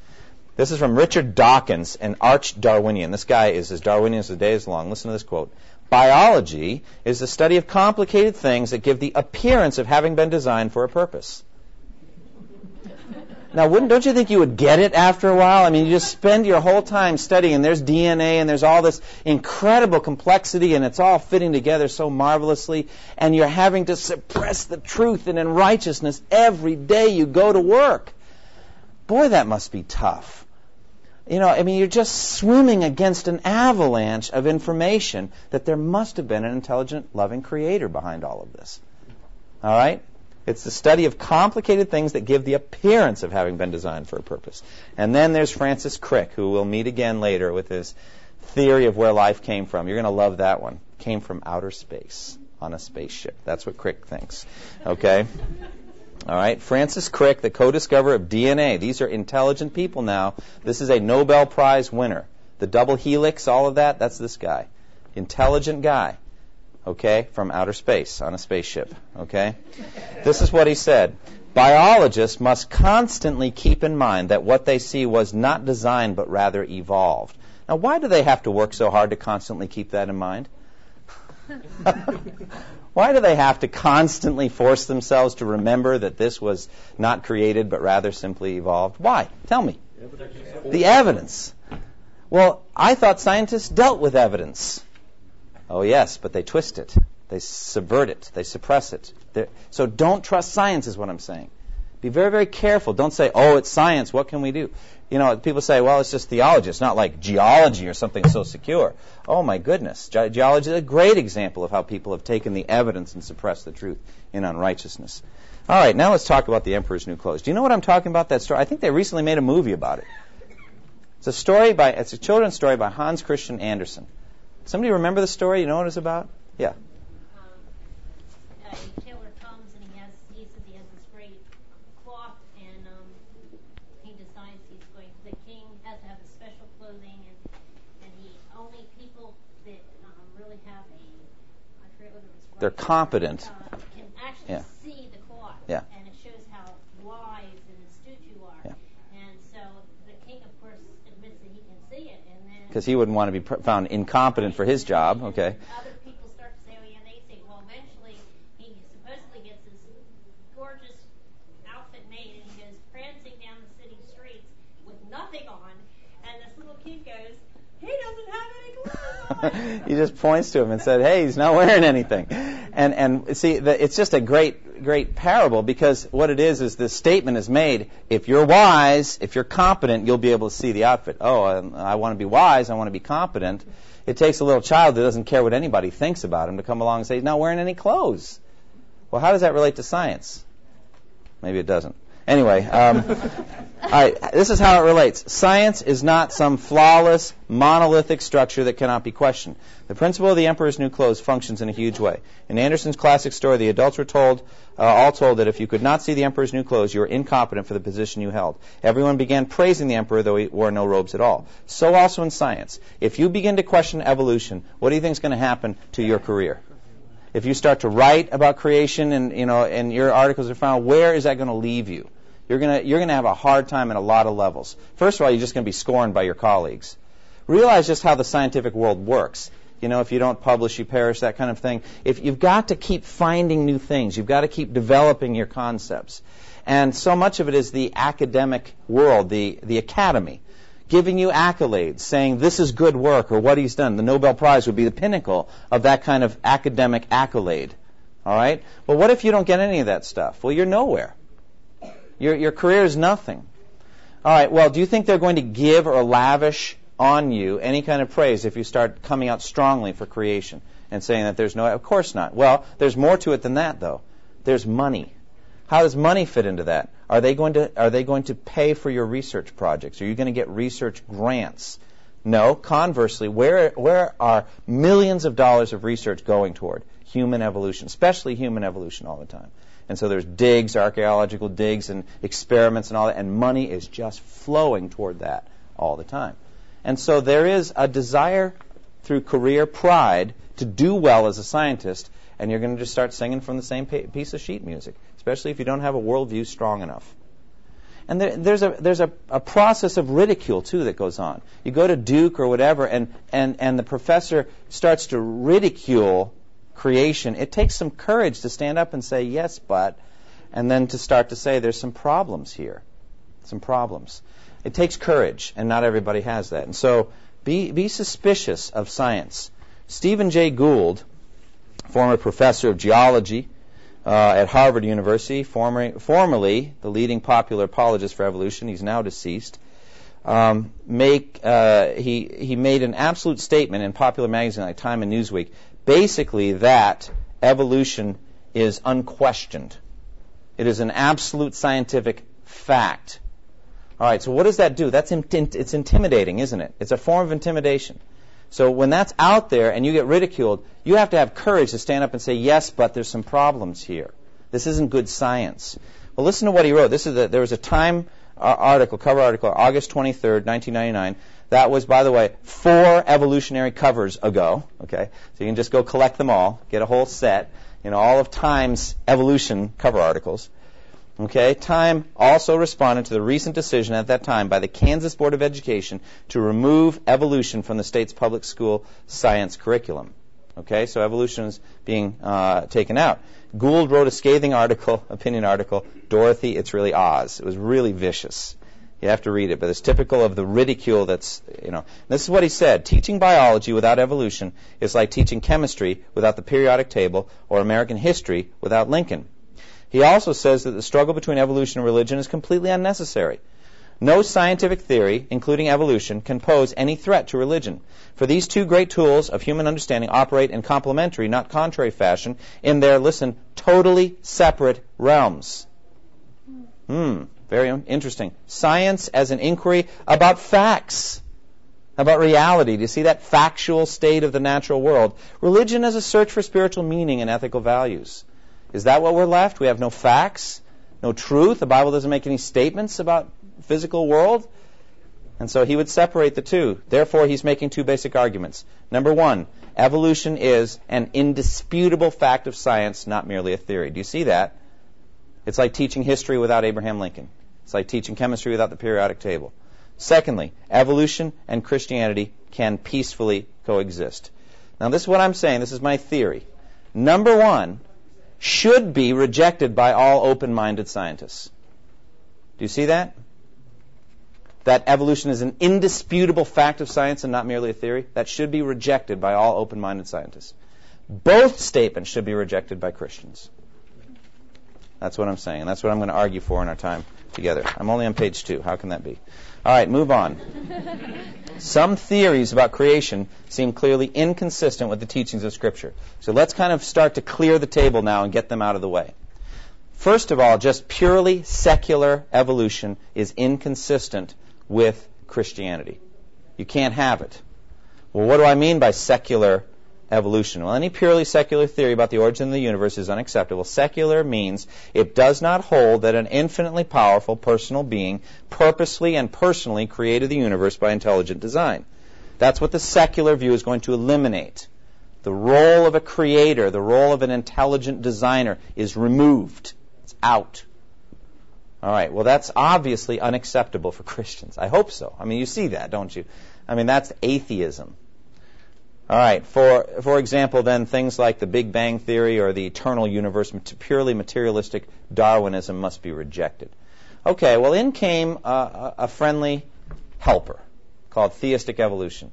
This is from Richard Dawkins, an arch Darwinian. This guy is as Darwinian as the day is long. Listen to this quote. Biology is the study of complicated things that give the appearance of having been designed for a purpose. Now, wouldn't don't you think you would get it after a while? I mean, you just spend your whole time studying, and there's DNA, and there's all this incredible complexity, and it's all fitting together so marvelously, and you're having to suppress the truth and in righteousness every day you go to work. Boy, that must be tough. You know, I mean, you're just swimming against an avalanche of information that there must have been an intelligent, loving creator behind all of this. All right? It's the study of complicated things that give the appearance of having been designed for a purpose. And then there's Francis Crick, who we'll meet again later with his theory of where life came from. You're going to love that one. Came from outer space on a spaceship. That's what Crick thinks. Okay? All right, Francis Crick, the co-discoverer of DNA. These are intelligent people now. This is a Nobel Prize winner. The double helix, all of that, that's this guy. Intelligent guy. Okay, from outer space on a spaceship. Okay? This is what he said. Biologists must constantly keep in mind that what they see was not designed but rather evolved. Now, why do they have to work so hard to constantly keep that in mind? Why do they have to constantly force themselves to remember that this was not created but rather simply evolved? Why? Tell me. The evidence. Well, I thought scientists dealt with evidence. Oh, yes, but they twist it. They subvert it. They suppress it. They're, so don't trust science, is what I'm saying. Be very, very careful. Don't say, oh, it's science. What can we do? You know, people say, well, it's just theology. It's not like geology or something so secure. Oh, my goodness. Ge- geology is a great example of how people have taken the evidence and suppressed the truth in unrighteousness. All right, now let's talk about the Emperor's New Clothes. Do you know what I'm talking about? That story? I think they recently made a movie about it. It's a story by, it's a children's story by Hans Christian Andersen. Somebody remember the story? You know what it's about? Yeah. Um tailor comes and he has he says he has this great cloth and um he designs he's going the king has to have the special clothing and and he only people that um really have a I forget what the response is they're competent. Uh, can actually Yeah. see the cloth. Yeah. And it shows how wise and astute you are. Yeah. And so the king, of course, admits that he can see it, and then Because he wouldn't want to be pr- found incompetent for his job. Okay. Other people start to say, oh yeah, they say, well, eventually he supposedly gets this gorgeous outfit made, and he goes prancing down the city streets with nothing on, and this little kid goes, he doesn't have any clothes on. he just points to him and said, "Hey, he's not wearing anything." And and see, the, it's just a great great parable because what it is is this statement is made: if you're wise, if you're competent, you'll be able to see the outfit. Oh, um, I, I want to be wise. I want to be competent. It takes a little child that doesn't care what anybody thinks about him to come along and say he's not wearing any clothes. Well, how does that relate to science? Maybe it doesn't. Anyway, um, all right, this is how it relates. Science is not some flawless, monolithic structure that cannot be questioned. The principle of the emperor's new clothes functions in a huge way. In Andersen's classic story, the adults were told, uh, all told that if you could not see the emperor's new clothes, you were incompetent for the position you held. Everyone began praising the emperor, though he wore no robes at all. So also in science. If you begin to question evolution, what do you think is going to happen to your career? If you start to write about creation and you know and your articles are found, where is that going to leave you? You're going to you're to have a hard time at a lot of levels. First of all, you're just going to be scorned by your colleagues. Realize just how the scientific world works. You know, if you don't publish, you perish, that kind of thing. If you've got to keep finding new things, you've got to keep developing your concepts. And so much of it is the academic world, the, the academy, giving you accolades, saying this is good work or what he's done. The Nobel Prize would be the pinnacle of that kind of academic accolade. All right? Well, what if you don't get any of that stuff? Well, you're nowhere. Your, your career is nothing. All right, well, do you think they're going to give or lavish on you any kind of praise if you start coming out strongly for creation and saying that there's no. Of course not. Well, there's more to it than that, though. There's money. How does money fit into that? Are they going to are they going to pay for your research projects? Are you going to get research grants? No. Conversely, where where are millions of dollars of research going toward? Human evolution, especially human evolution all the time. And so there's digs, archaeological digs and experiments and all that, and money is just flowing toward that all the time. And so there is a desire through career pride to do well as a scientist, and you're going to just start singing from the same piece of sheet music, especially if you don't have a worldview strong enough. And there, there's a there's a, a process of ridicule too that goes on. You go to Duke or whatever, and and and the professor starts to ridicule creation. It takes some courage to stand up and say yes, but, and then to start to say there's some problems here, some problems. It takes courage, and not everybody has that. And so be, be suspicious of science. Stephen Jay Gould, former professor of geology uh, at Harvard University, former, formerly the leading popular apologist for evolution, he's now deceased. Um, make uh, he he made an absolute statement in popular magazine like Time and Newsweek, basically that evolution is unquestioned. It is an absolute scientific fact. All right, so what does that do? That's it's intimidating, isn't it? It's a form of intimidation. So when that's out there and you get ridiculed, you have to have courage to stand up and say, "Yes, but there's some problems here. This isn't good science." Well, listen to what he wrote. This is a, there was a Time article, cover article, August 23rd, 1999. That was, by the way, four evolutionary covers ago. Okay, so you can just go collect them all, get a whole set. Know, all of Time's evolution cover articles. Okay, Time also responded to the recent decision at that time by the Kansas Board of Education to remove evolution from the state's public school science curriculum. Okay, so evolution is being uh, taken out. Gould wrote a scathing article, opinion article, Dorothy, it's really Oz. It was really vicious. You have to read it, but it's typical of the ridicule that's, you know. This is what he said Teaching biology without evolution is like teaching chemistry without the periodic table or American history without Lincoln. He also says that the struggle between evolution and religion is completely unnecessary. No scientific theory, including evolution, can pose any threat to religion. For these two great tools of human understanding operate in complementary, not contrary fashion, in their, listen, totally separate realms. Hmm, very interesting. Science as an inquiry about facts, about reality. Do you see that factual state of the natural world? Religion as a search for spiritual meaning and ethical values. Is that what we're left? We have no facts, no truth. The Bible doesn't make any statements about physical world. And so he would separate the two. Therefore, he's making two basic arguments. Number one, evolution is an indisputable fact of science, not merely a theory. Do you see that? It's like teaching history without Abraham Lincoln. It's like teaching chemistry without the periodic table. Secondly, evolution and Christianity can peacefully coexist. Now, this is what I'm saying. This is my theory. Number one, should be rejected by all open minded scientists. Do you see that? That evolution is an indisputable fact of science and not merely a theory. That should be rejected by all open minded scientists. Both statements should be rejected by Christians. That's what I'm saying. And that's what I'm going to argue for in our time together. I'm only on page two. How can that be? All right, move on. Some theories about creation seem clearly inconsistent with the teachings of Scripture. So let's kind of start to clear the table now and get them out of the way. First of all, just purely secular evolution is inconsistent with Christianity. You can't have it. Well, what do I mean by secular evolution? Well, any purely secular theory about the origin of the universe is unacceptable. Secular means it does not hold that an infinitely powerful personal being purposely and personally created the universe by intelligent design. That's what the secular view is going to eliminate. The role of a creator, the role of an intelligent designer is removed. It's out. All right. Well, that's obviously unacceptable for Christians. I hope so. I mean, you see that, don't you? I mean, that's atheism. All right. For for example, then things like the Big Bang theory or the eternal universe, purely materialistic Darwinism must be rejected. Okay. Well, in came a, a friendly helper called theistic evolution.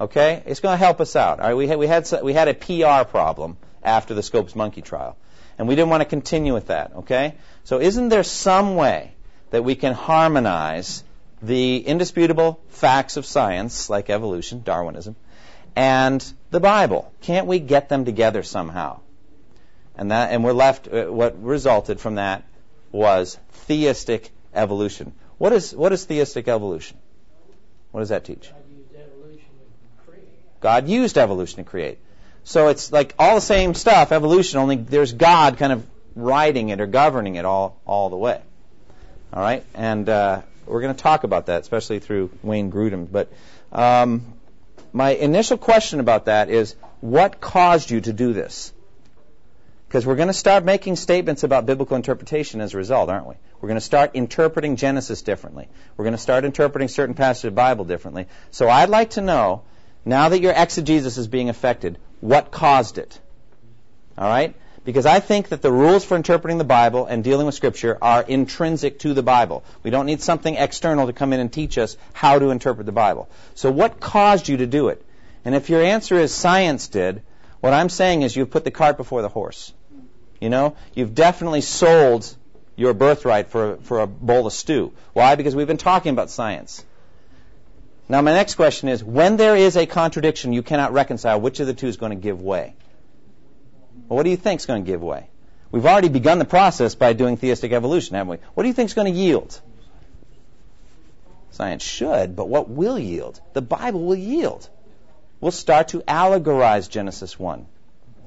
Okay, it's going to help us out. All right, we had we had we had a PR problem after the Scopes monkey trial, and we didn't want to continue with that. Okay, so isn't there some way that we can harmonize the indisputable facts of science, like evolution, Darwinism, and the Bible? Can't we get them together somehow? And that, and we're left. Uh, what resulted from that was theistic evolution. What is what is theistic evolution? What does that teach? God used evolution to create. So it's like all the same stuff, evolution, only there's God kind of writing it or governing it all, all the way. All right? And uh, we're going to talk about that, especially through Wayne Grudem. But um, my initial question about that is what caused you to do this? Because we're going to start making statements about biblical interpretation as a result, aren't we? We're going to start interpreting Genesis differently. We're going to start interpreting certain passages of the Bible differently. So I'd like to know now that your exegesis is being affected, what caused it? All right? Because I think that the rules for interpreting the Bible and dealing with Scripture are intrinsic to the Bible. We don't need something external to come in and teach us how to interpret the Bible. So, what caused you to do it? And if your answer is science did, what I'm saying is you've put the cart before the horse. You know, you've definitely sold your birthright for, for a bowl of stew. Why? Because we've been talking about science. Now, my next question is when there is a contradiction you cannot reconcile, which of the two is going to give way? Well, what do you think is going to give way? We've already begun the process by doing theistic evolution, haven't we? What do you think is going to yield? Science should, but what will yield? The Bible will yield. We'll start to allegorize Genesis 1,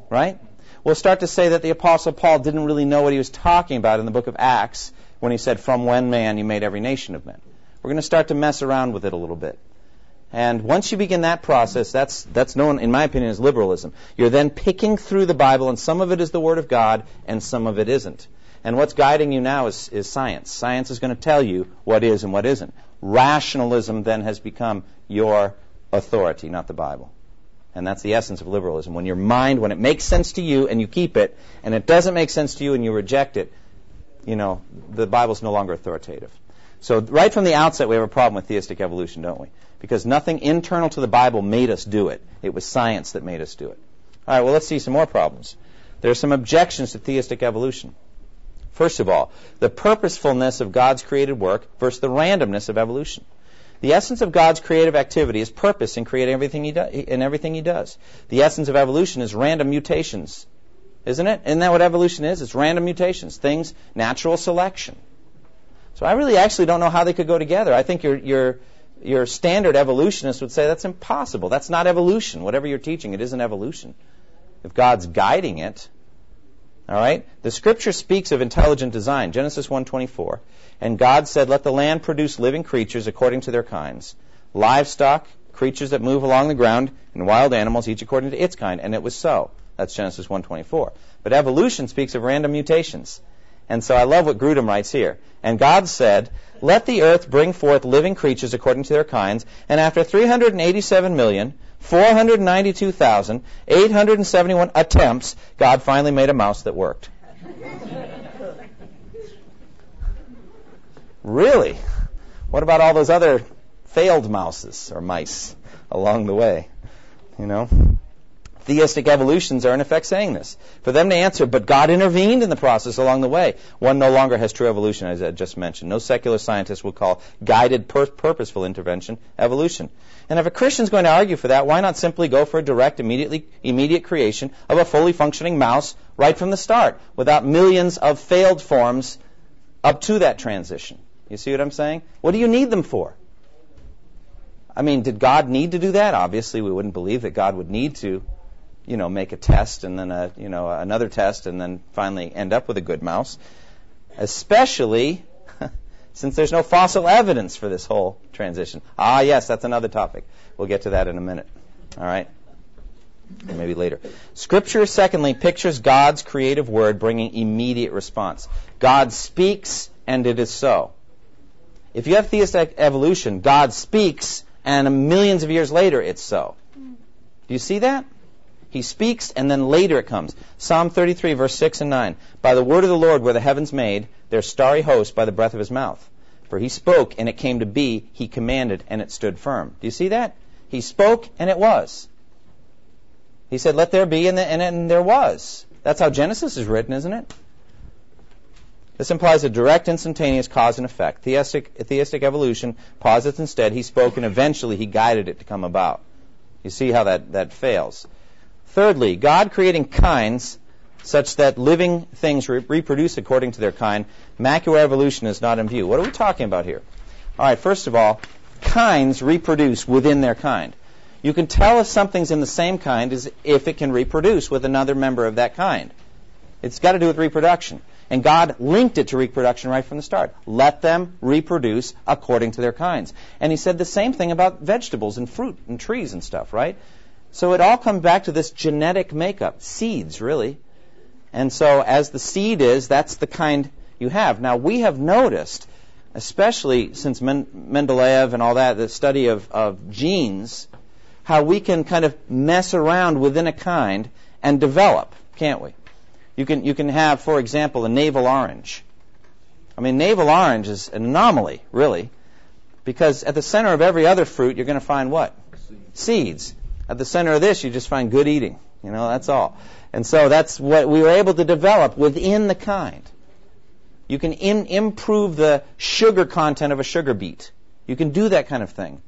right? We'll start to say that the Apostle Paul didn't really know what he was talking about in the book of Acts when he said, From one man you made every nation of men. We're going to start to mess around with it a little bit. And once you begin that process, that's, that's known, in my opinion, as liberalism. You're then picking through the Bible, and some of it is the Word of God, and some of it isn't. And what's guiding you now is, is science. Science is going to tell you what is and what isn't. Rationalism then has become your authority, not the Bible. And that's the essence of liberalism. When your mind, when it makes sense to you and you keep it, and it doesn't make sense to you and you reject it, you know, the Bible's no longer authoritative. So right from the outset, we have a problem with theistic evolution, don't we? Because nothing internal to the Bible made us do it. It was science that made us do it. All right, well, let's see some more problems. There are some objections to theistic evolution. First of all, the purposefulness of God's created work versus the randomness of evolution. The essence of God's creative activity is purpose in creating everything he, do- in everything he does. The essence of evolution is random mutations. Isn't it? Isn't that what evolution is? It's random mutations, things, natural selection. So I really actually don't know how they could go together. I think you're, you're your standard evolutionist would say that's impossible. That's not evolution. Whatever you're teaching, it isn't evolution. If God's guiding it, all right? The scripture speaks of intelligent design, Genesis 1:24. And God said, "Let the land produce living creatures according to their kinds, livestock, creatures that move along the ground, and wild animals each according to its kind." And it was so. That's Genesis 1:24. But evolution speaks of random mutations. And so I love what Grudem writes here. And God said, Let the earth bring forth living creatures according to their kinds. And after 387,492,871 attempts, God finally made a mouse that worked. really? What about all those other failed mouses or mice along the way? You know? Theistic evolutionists are in effect saying this. For them to answer, but God intervened in the process along the way. One no longer has true evolution, as I just mentioned. No secular scientist will call guided, pur- purposeful intervention evolution. And if a Christian's going to argue for that, why not simply go for a direct, immediately, immediate creation of a fully functioning mouse right from the start, without millions of failed forms up to that transition? You see what I'm saying? What do you need them for? I mean, did God need to do that? Obviously, we wouldn't believe that God would need to you know, make a test and then a, you know, another test and then finally end up with a good mouse. Especially since there's no fossil evidence for this whole transition. Ah, yes, that's another topic. We'll get to that in a minute. All right? maybe later. Scripture, secondly, pictures God's creative word bringing immediate response. God speaks, and it is so. If you have theistic evolution, God speaks, and millions of years later, it's so. Do you see that? He speaks, and then later it comes. Psalm 33, verse 6 and 9. By the word of the Lord were the heavens made, their starry host by the breath of his mouth. For he spoke, and it came to be. He commanded, and it stood firm. Do you see that? He spoke, and it was. He said, Let there be, and, the, and, and there was. That's how Genesis is written, isn't it? This implies a direct, instantaneous cause and effect. Theistic, theistic evolution posits instead he spoke and eventually he guided it to come about. You see how that, that fails. Thirdly, God creating kinds such that living things re- reproduce according to their kind, macroevolution is not in view. What are we talking about here? All right, first of all, kinds reproduce within their kind. You can tell if something's in the same kind as if it can reproduce with another member of that kind. It's got to do with reproduction. And God linked it to reproduction right from the start. Let them reproduce according to their kinds. And He said the same thing about vegetables and fruit and trees and stuff, right? So it all comes back to this genetic makeup, seeds, really. And so as the seed is, that's the kind you have. Now, we have noticed, especially since Men- Mendeleev and all that, the study of, of genes, how we can kind of mess around within a kind and develop, can't we? You can, you can have, for example, a navel orange. I mean, navel orange is an anomaly, really, because at the center of every other fruit, you're going to find what? Seeds. Seeds. At the center of this, you just find good eating. You know, that's all. And so that's what we were able to develop within the kind. You can in, improve the sugar content of a sugar beet. You can do that kind of thing.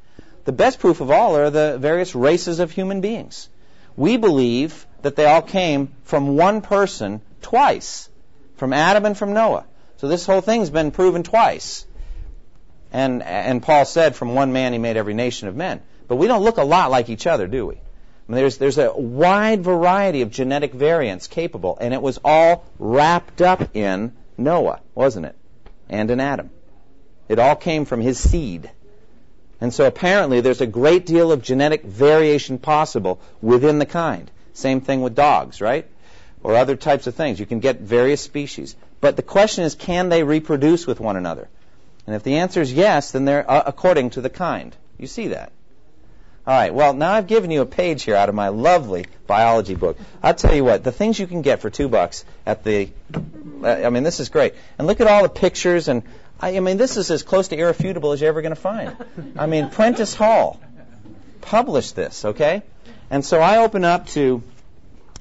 The best proof of all are the various races of human beings. We believe that they all came from one person twice, from Adam and from Noah. So this whole thing's been proven twice. And, and Paul said, from one man he made every nation of men. But we don't look a lot like each other, do we? I mean, there's, there's a wide variety of genetic variants capable, and it was all wrapped up in Noah, wasn't it? And in Adam. It all came from his seed. And so apparently there's a great deal of genetic variation possible within the kind. Same thing with dogs, right? Or other types of things. You can get various species. But the question is, can they reproduce with one another? And if the answer is yes, then they're uh, according to the kind. You see that. All right. Well, now I've given you a page here out of my lovely biology book. I'll tell you what, the things you can get for two bucks at the, I mean, this is great. And look at all the pictures and, I, I mean, this is as close to irrefutable as you're ever going to find. I mean, Prentice Hall published this, okay? And so I open up to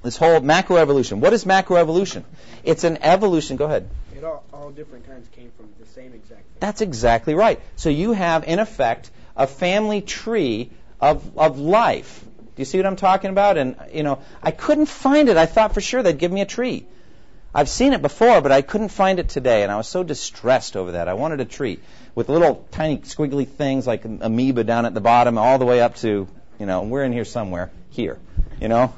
this whole macroevolution. What is macroevolution? It's an evolution. Go ahead. It all, all different kinds came from the same exact thing. That's exactly right. So you have, in effect, a family tree of, of life. Do you see what I'm talking about? And, you know, I couldn't find it. I thought for sure they'd give me a tree. I've seen it before, but I couldn't find it today, and I was so distressed over that. I wanted a tree with little tiny squiggly things like amoeba down at the bottom, all the way up to, you know, we're in here somewhere, here, you know.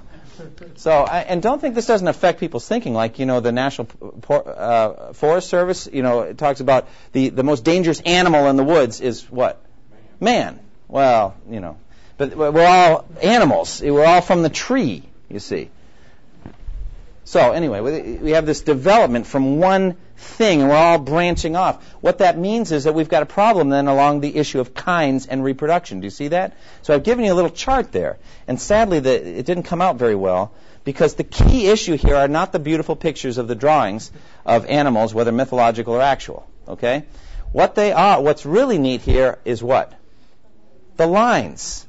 So, I, and don't think this doesn't affect people's thinking. Like, you know, the National uh, Forest Service, you know, it talks about the, the most dangerous animal in the woods is what? Man. Well, you know, but we're all animals. We're all from the tree, you see. So anyway, we have this development from one thing, and we're all branching off. What that means is that we've got a problem then along the issue of kinds and reproduction. Do you see that? So I've given you a little chart there, and sadly, the, it didn't come out very well because the key issue here are not the beautiful pictures of the drawings of animals, whether mythological or actual. Okay, what they are, what's really neat here is what the lines.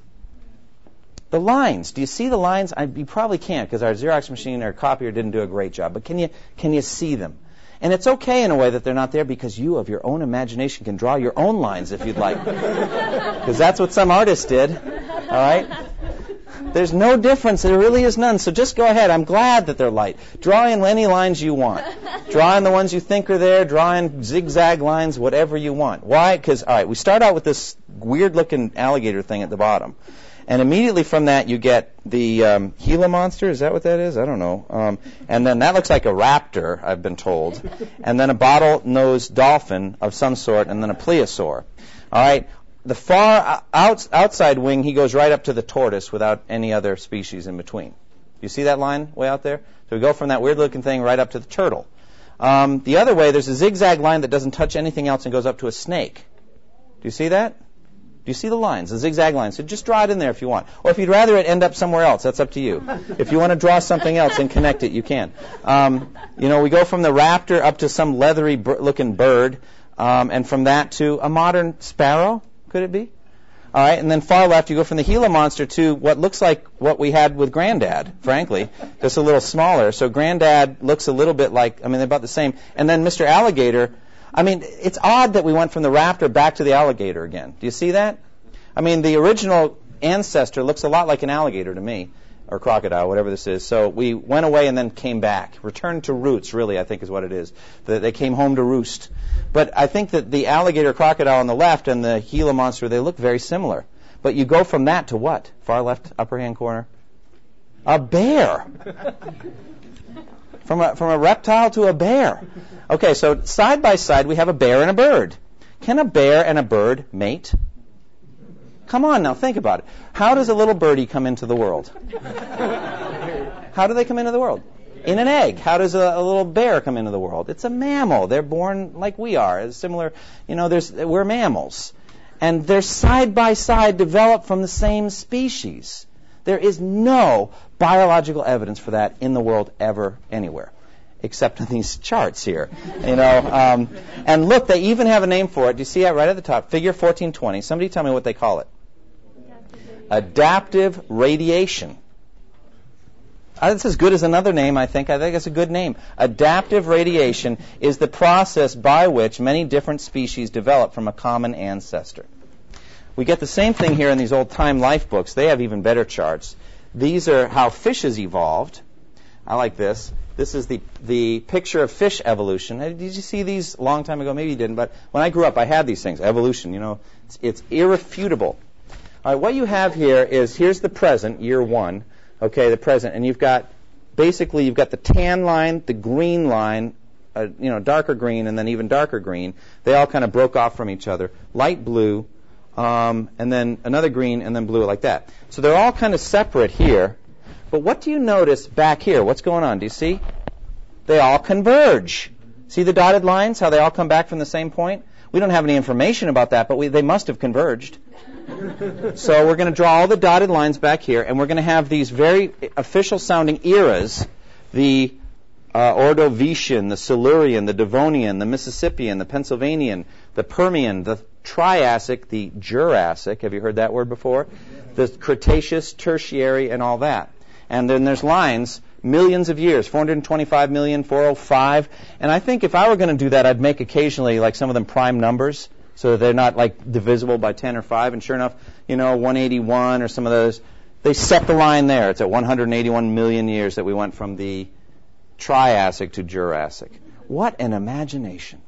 The lines. Do you see the lines? I, you probably can't because our Xerox machine or copier didn't do a great job. But can you can you see them? And it's okay in a way that they're not there because you, of your own imagination, can draw your own lines if you'd like. Because that's what some artists did. All right? There's no difference. There really is none. So just go ahead. I'm glad that they're light. Draw in any lines you want. Draw in the ones you think are there. Draw in zigzag lines, whatever you want. Why? Because, all right, we start out with this weird looking alligator thing at the bottom. And immediately from that, you get the um, Gila monster. Is that what that is? I don't know. Um, and then that looks like a raptor, I've been told. And then a bottle-nosed dolphin of some sort, and then a plesiosaur. All right. The far out, outside wing, he goes right up to the tortoise without any other species in between. You see that line way out there? So we go from that weird-looking thing right up to the turtle. Um, the other way, there's a zigzag line that doesn't touch anything else and goes up to a snake. Do you see that? You see the lines, the zigzag lines? So just draw it in there if you want. Or if you'd rather it end up somewhere else, that's up to you. If you want to draw something else and connect it, you can. Um, you know, we go from the raptor up to some leathery looking bird, um, and from that to a modern sparrow, could it be? All right, and then far left, you go from the Gila monster to what looks like what we had with Granddad, frankly, just a little smaller. So Granddad looks a little bit like, I mean, they're about the same. And then Mr. Alligator I mean, it's odd that we went from the raptor back to the alligator again. Do you see that? I mean, the original ancestor looks a lot like an alligator to me, or crocodile, whatever this is. So we went away and then came back. Returned to roots, really, I think is what it is. They came home to roost. But I think that the alligator crocodile on the left and the Gila monster, they look very similar. But you go from that to what? Far left upper hand corner? A bear. From a, from a reptile to a bear. Okay, so side by side we have a bear and a bird. Can a bear and a bird mate? Come on now, think about it. How does a little birdie come into the world? How do they come into the world? In an egg. How does a, a, little bear come into the world? It's a mammal. They're born like we are. It's similar, you know, there's, we're mammals. And they're side by side developed from the same species. There is no biological evidence for that in the world ever, anywhere, except in these charts here. You know, um, and look, they even have a name for it. Do you see that right at the top? Figure 1420. Somebody tell me what they call it. Adaptive radiation. Uh, that's as good as another name, I think. I think it's a good name. Adaptive radiation is the process by which many different species develop from a common ancestor. We get the same thing here in these old time life books. They have even better charts. These are how fishes evolved. I like this. This is the, the picture of fish evolution. Did you see these a long time ago? Maybe you didn't, but when I grew up, I had these things. Evolution, you know, it's, it's irrefutable. All right, what you have here is here's the present, year one, okay, the present, and you've got basically you've got the tan line, the green line, uh, you know, darker green, and then even darker green. They all kind of broke off from each other. Light blue, um, and then another green, and then blue like that. So they're all kind of separate here. But what do you notice back here? What's going on? Do you see? They all converge. See the dotted lines? How they all come back from the same point? We don't have any information about that, but we, they must have converged. so we're going to draw all the dotted lines back here, and we're going to have these very official sounding eras the uh, Ordovician, the Silurian, the Devonian, the Mississippian, the Pennsylvanian, the Permian, the Triassic, the Jurassic. Have you heard that word before? The Cretaceous, Tertiary, and all that. And then there's lines, millions of years, 425 million, 405. And I think if I were going to do that, I'd make occasionally like some of them prime numbers so that they're not like divisible by 10 or 5. And sure enough, you know, 181 or some of those, they set the line there. It's at 181 million years that we went from the Triassic to Jurassic. What an imagination.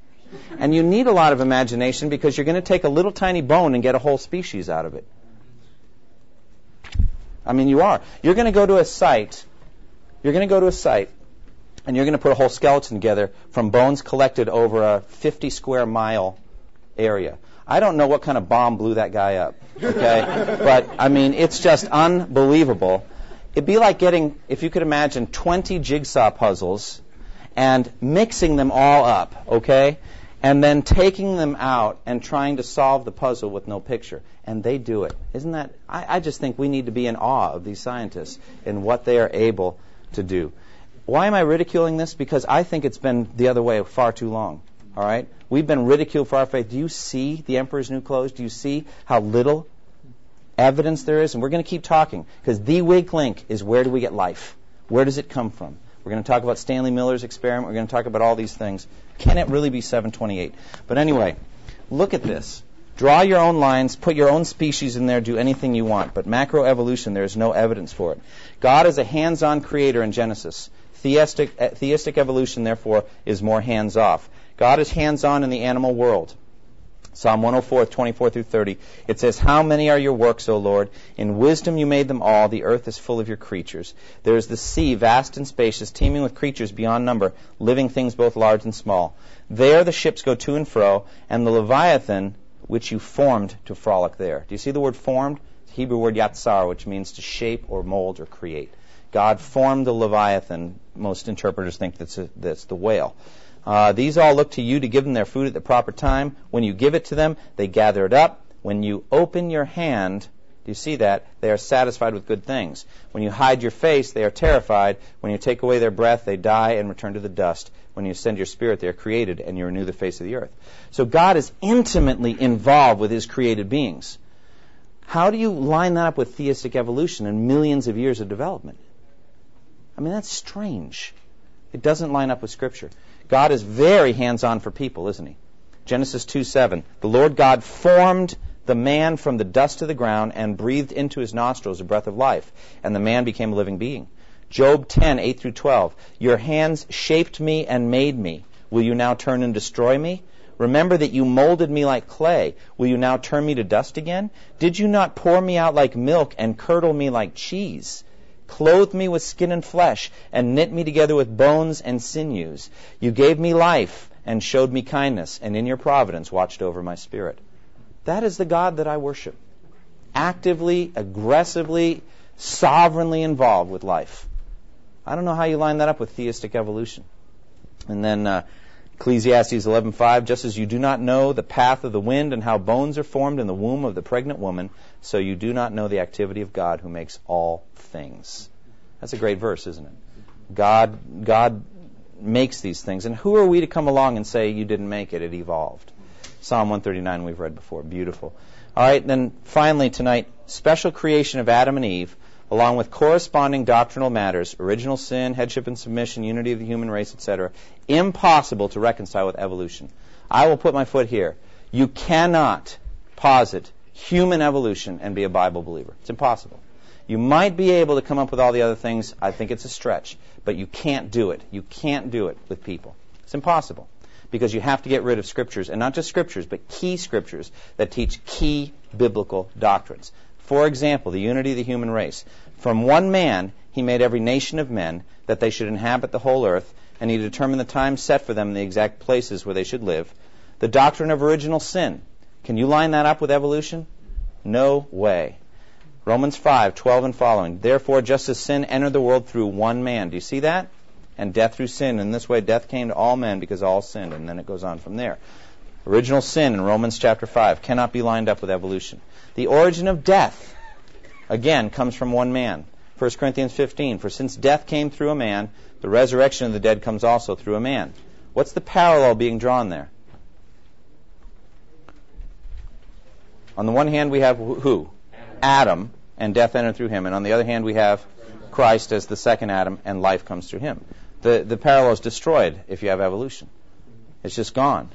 And you need a lot of imagination because you're going to take a little tiny bone and get a whole species out of it. I mean, you are. You're going to go to a site. You're going to go to a site, and you're going to put a whole skeleton together from bones collected over a 50 square mile area. I don't know what kind of bomb blew that guy up. Okay, but I mean, it's just unbelievable. It'd be like getting, if you could imagine, 20 jigsaw puzzles and mixing them all up. Okay, and then taking them out and trying to solve the puzzle with no picture. And they do it. Isn't that? I, I, just think we need to be in awe of these scientists and what they are able to do. Why am I ridiculing this? Because I think it's been the other way far too long. All right? We've been ridiculed for our faith. Do you see the emperor's new clothes? Do you see how little evidence there is, and we're going to keep talking because the weak link is where do we get life? Where does it come from? We're going to talk about Stanley Miller's experiment. We're going to talk about all these things. Can it really be 728? But anyway, look at this. Draw your own lines, put your own species in there, do anything you want. But macroevolution, there is no evidence for it. God is a hands on creator in Genesis. Theistic, uh, theistic evolution, therefore, is more hands off. God is hands on in the animal world. Psalm 104, 24 through 30. It says, How many are your works, O Lord? In wisdom you made them all. The earth is full of your creatures. There is the sea, vast and spacious, teeming with creatures beyond number, living things both large and small. There the ships go to and fro, and the Leviathan, which you formed to frolic there. Do you see the word formed? It's the Hebrew word yatsar, which means to shape or mold or create. God formed the Leviathan. Most interpreters think that's, a, that's the whale. Uh, these all look to you to give them their food at the proper time. When you give it to them, they gather it up. When you open your hand, do you see that? They are satisfied with good things. When you hide your face, they are terrified. When you take away their breath, they die and return to the dust. When you send your spirit, they are created and you renew the face of the earth. So God is intimately involved with his created beings. How do you line that up with theistic evolution and millions of years of development? I mean, that's strange. It doesn't line up with Scripture. God is very hands on for people, isn't he? Genesis 2 7. The Lord God formed the man from the dust of the ground and breathed into his nostrils a breath of life, and the man became a living being. Job 10 8 through 12. Your hands shaped me and made me. Will you now turn and destroy me? Remember that you molded me like clay. Will you now turn me to dust again? Did you not pour me out like milk and curdle me like cheese? Clothed me with skin and flesh, and knit me together with bones and sinews. You gave me life and showed me kindness, and in your providence watched over my spirit. That is the God that I worship. Actively, aggressively, sovereignly involved with life. I don't know how you line that up with theistic evolution. And then uh, Ecclesiastes 11:5 just as you do not know the path of the wind and how bones are formed in the womb of the pregnant woman so you do not know the activity of God who makes all things. That's a great verse, isn't it? God God makes these things and who are we to come along and say you didn't make it it evolved. Psalm 139 we've read before, beautiful. All right, then finally tonight special creation of Adam and Eve along with corresponding doctrinal matters, original sin, headship and submission, unity of the human race, etc., impossible to reconcile with evolution. I will put my foot here. You cannot posit human evolution and be a Bible believer. It's impossible. You might be able to come up with all the other things. I think it's a stretch, but you can't do it. You can't do it with people. It's impossible because you have to get rid of scriptures, and not just scriptures, but key scriptures that teach key biblical doctrines. For example, the unity of the human race. From one man, he made every nation of men that they should inhabit the whole earth, and he determined the time set for them in the exact places where they should live. The doctrine of original sin. Can you line that up with evolution? No way. Romans 5, 12 and following. Therefore, just as sin entered the world through one man. Do you see that? And death through sin. In this way, death came to all men because all sinned. And then it goes on from there. Original sin in Romans chapter 5 cannot be lined up with evolution. The origin of death, again, comes from one man. 1 Corinthians 15, for since death came through a man, the resurrection of the dead comes also through a man. What's the parallel being drawn there? On the one hand, we have who? Adam, and death entered through him. And on the other hand, we have Christ as the second Adam, and life comes through him. The, the parallel is destroyed if you have evolution. It's just gone.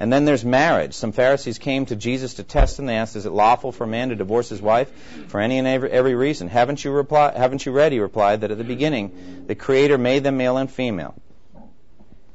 And then there's marriage. Some Pharisees came to Jesus to test him. They asked, "Is it lawful for a man to divorce his wife for any and every, every reason?" Haven't you reply, Haven't you read? He replied that at the beginning the Creator made them male and female,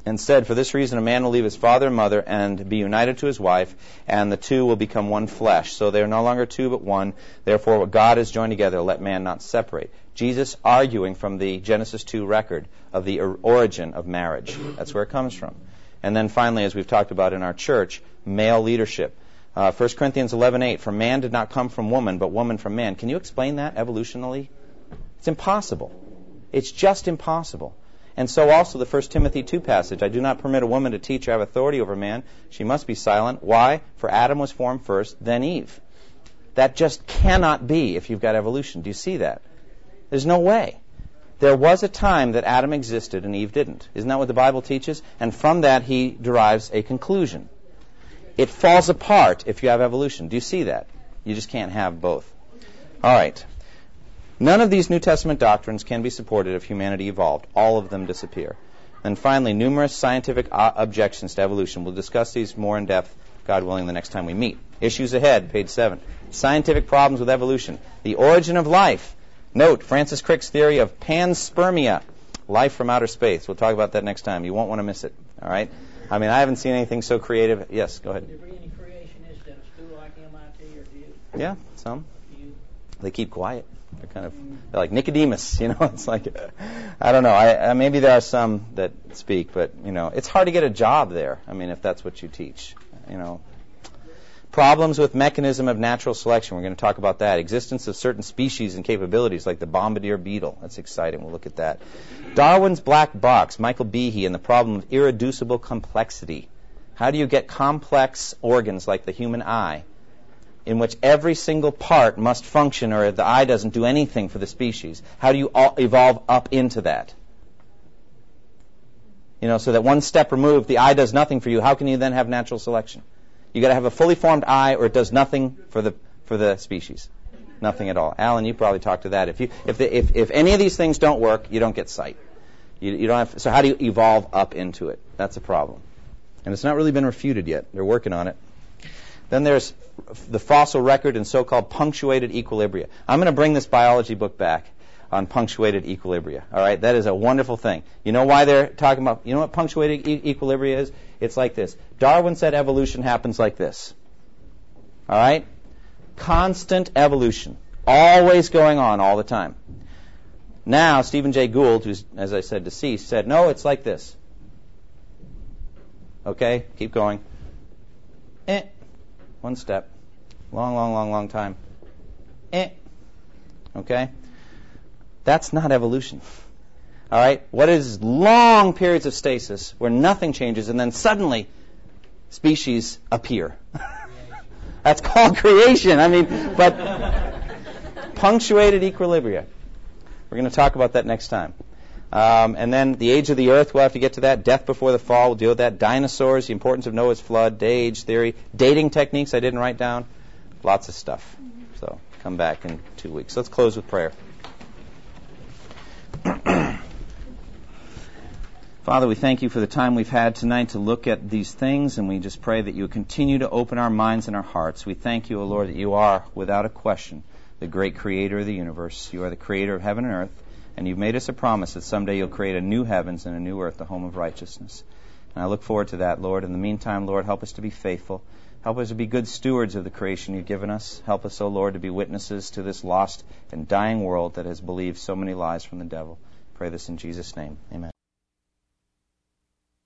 and said, "For this reason a man will leave his father and mother and be united to his wife, and the two will become one flesh. So they are no longer two but one. Therefore, what God has joined together, let man not separate." Jesus arguing from the Genesis 2 record of the origin of marriage. That's where it comes from. And then finally, as we've talked about in our church, male leadership. Uh, 1 Corinthians 11:8, for man did not come from woman, but woman from man. Can you explain that evolutionally? It's impossible. It's just impossible. And so also the 1 Timothy 2 passage, I do not permit a woman to teach or have authority over man. She must be silent. Why? For Adam was formed first, then Eve. That just cannot be if you've got evolution. Do you see that? There's no way. There was a time that Adam existed and Eve didn't. Isn't that what the Bible teaches? And from that, he derives a conclusion. It falls apart if you have evolution. Do you see that? You just can't have both. All right. None of these New Testament doctrines can be supported if humanity evolved. All of them disappear. And finally, numerous scientific uh, objections to evolution. We'll discuss these more in depth, God willing, the next time we meet. Issues ahead, page 7. Scientific problems with evolution. The origin of life. Note Francis Crick's theory of panspermia, life from outer space. We'll talk about that next time. You won't want to miss it. All right? I mean, I haven't seen anything so creative. Yes, go ahead. Did there be any creationists at a school like MIT or do you? Yeah, some. They keep quiet. They're kind of they're like Nicodemus, you know. It's like I don't know. I, I maybe there are some that speak, but you know, it's hard to get a job there. I mean, if that's what you teach, you know. Problems with mechanism of natural selection. We're going to talk about that. Existence of certain species and capabilities, like the bombardier beetle. That's exciting. We'll look at that. Darwin's black box. Michael Behe and the problem of irreducible complexity. How do you get complex organs like the human eye in which every single part must function or the eye doesn't do anything for the species. How do you evolve up into that? You know, so that one step removed, the eye does nothing for you. How can you then have natural selection? You got to have a fully formed eye, or it does nothing for the for the species, nothing at all. Alan, you probably talked to that. If you if the, if if any of these things don't work, you don't get sight. You, you don't have. So how do you evolve up into it? That's a problem, and it's not really been refuted yet. They're working on it. Then there's the fossil record and so-called punctuated equilibria. I'm going to bring this biology book back on punctuated equilibria. All right, that is a wonderful thing. You know why they're talking about? You know what punctuated e- equilibria is? It's like this. Darwin said evolution happens like this. All right, constant evolution, always going on all the time. Now Stephen Jay Gould, who's as I said deceased, said no, it's like this. Okay, keep going. Eh, one step. Long, long, long, long time. Eh. Okay? That's not evolution. All right? What is long periods of stasis where nothing changes and then suddenly species appear? That's called creation. I mean, but punctuated equilibria. We're going to talk about that next time. Um, and then the age of the earth, we'll have to get to that. Death before the fall, we'll deal with that. Dinosaurs, the importance of Noah's flood, day age theory, dating techniques I didn't write down. Lots of stuff. So come back in two weeks. Let's close with prayer. Father, we thank you for the time we've had tonight to look at these things, and we just pray that you continue to open our minds and our hearts. We thank you, O Lord, that you are, without a question, the great creator of the universe. You are the creator of heaven and earth. And you've made us a promise that someday you'll create a new heavens and a new earth, the home of righteousness. And I look forward to that, Lord. In the meantime, Lord, help us to be faithful. Help us to be good stewards of the creation you've given us. Help us, O Lord, to be witnesses to this lost and dying world that has believed so many lies from the devil. Pray this in Jesus' name. Amen.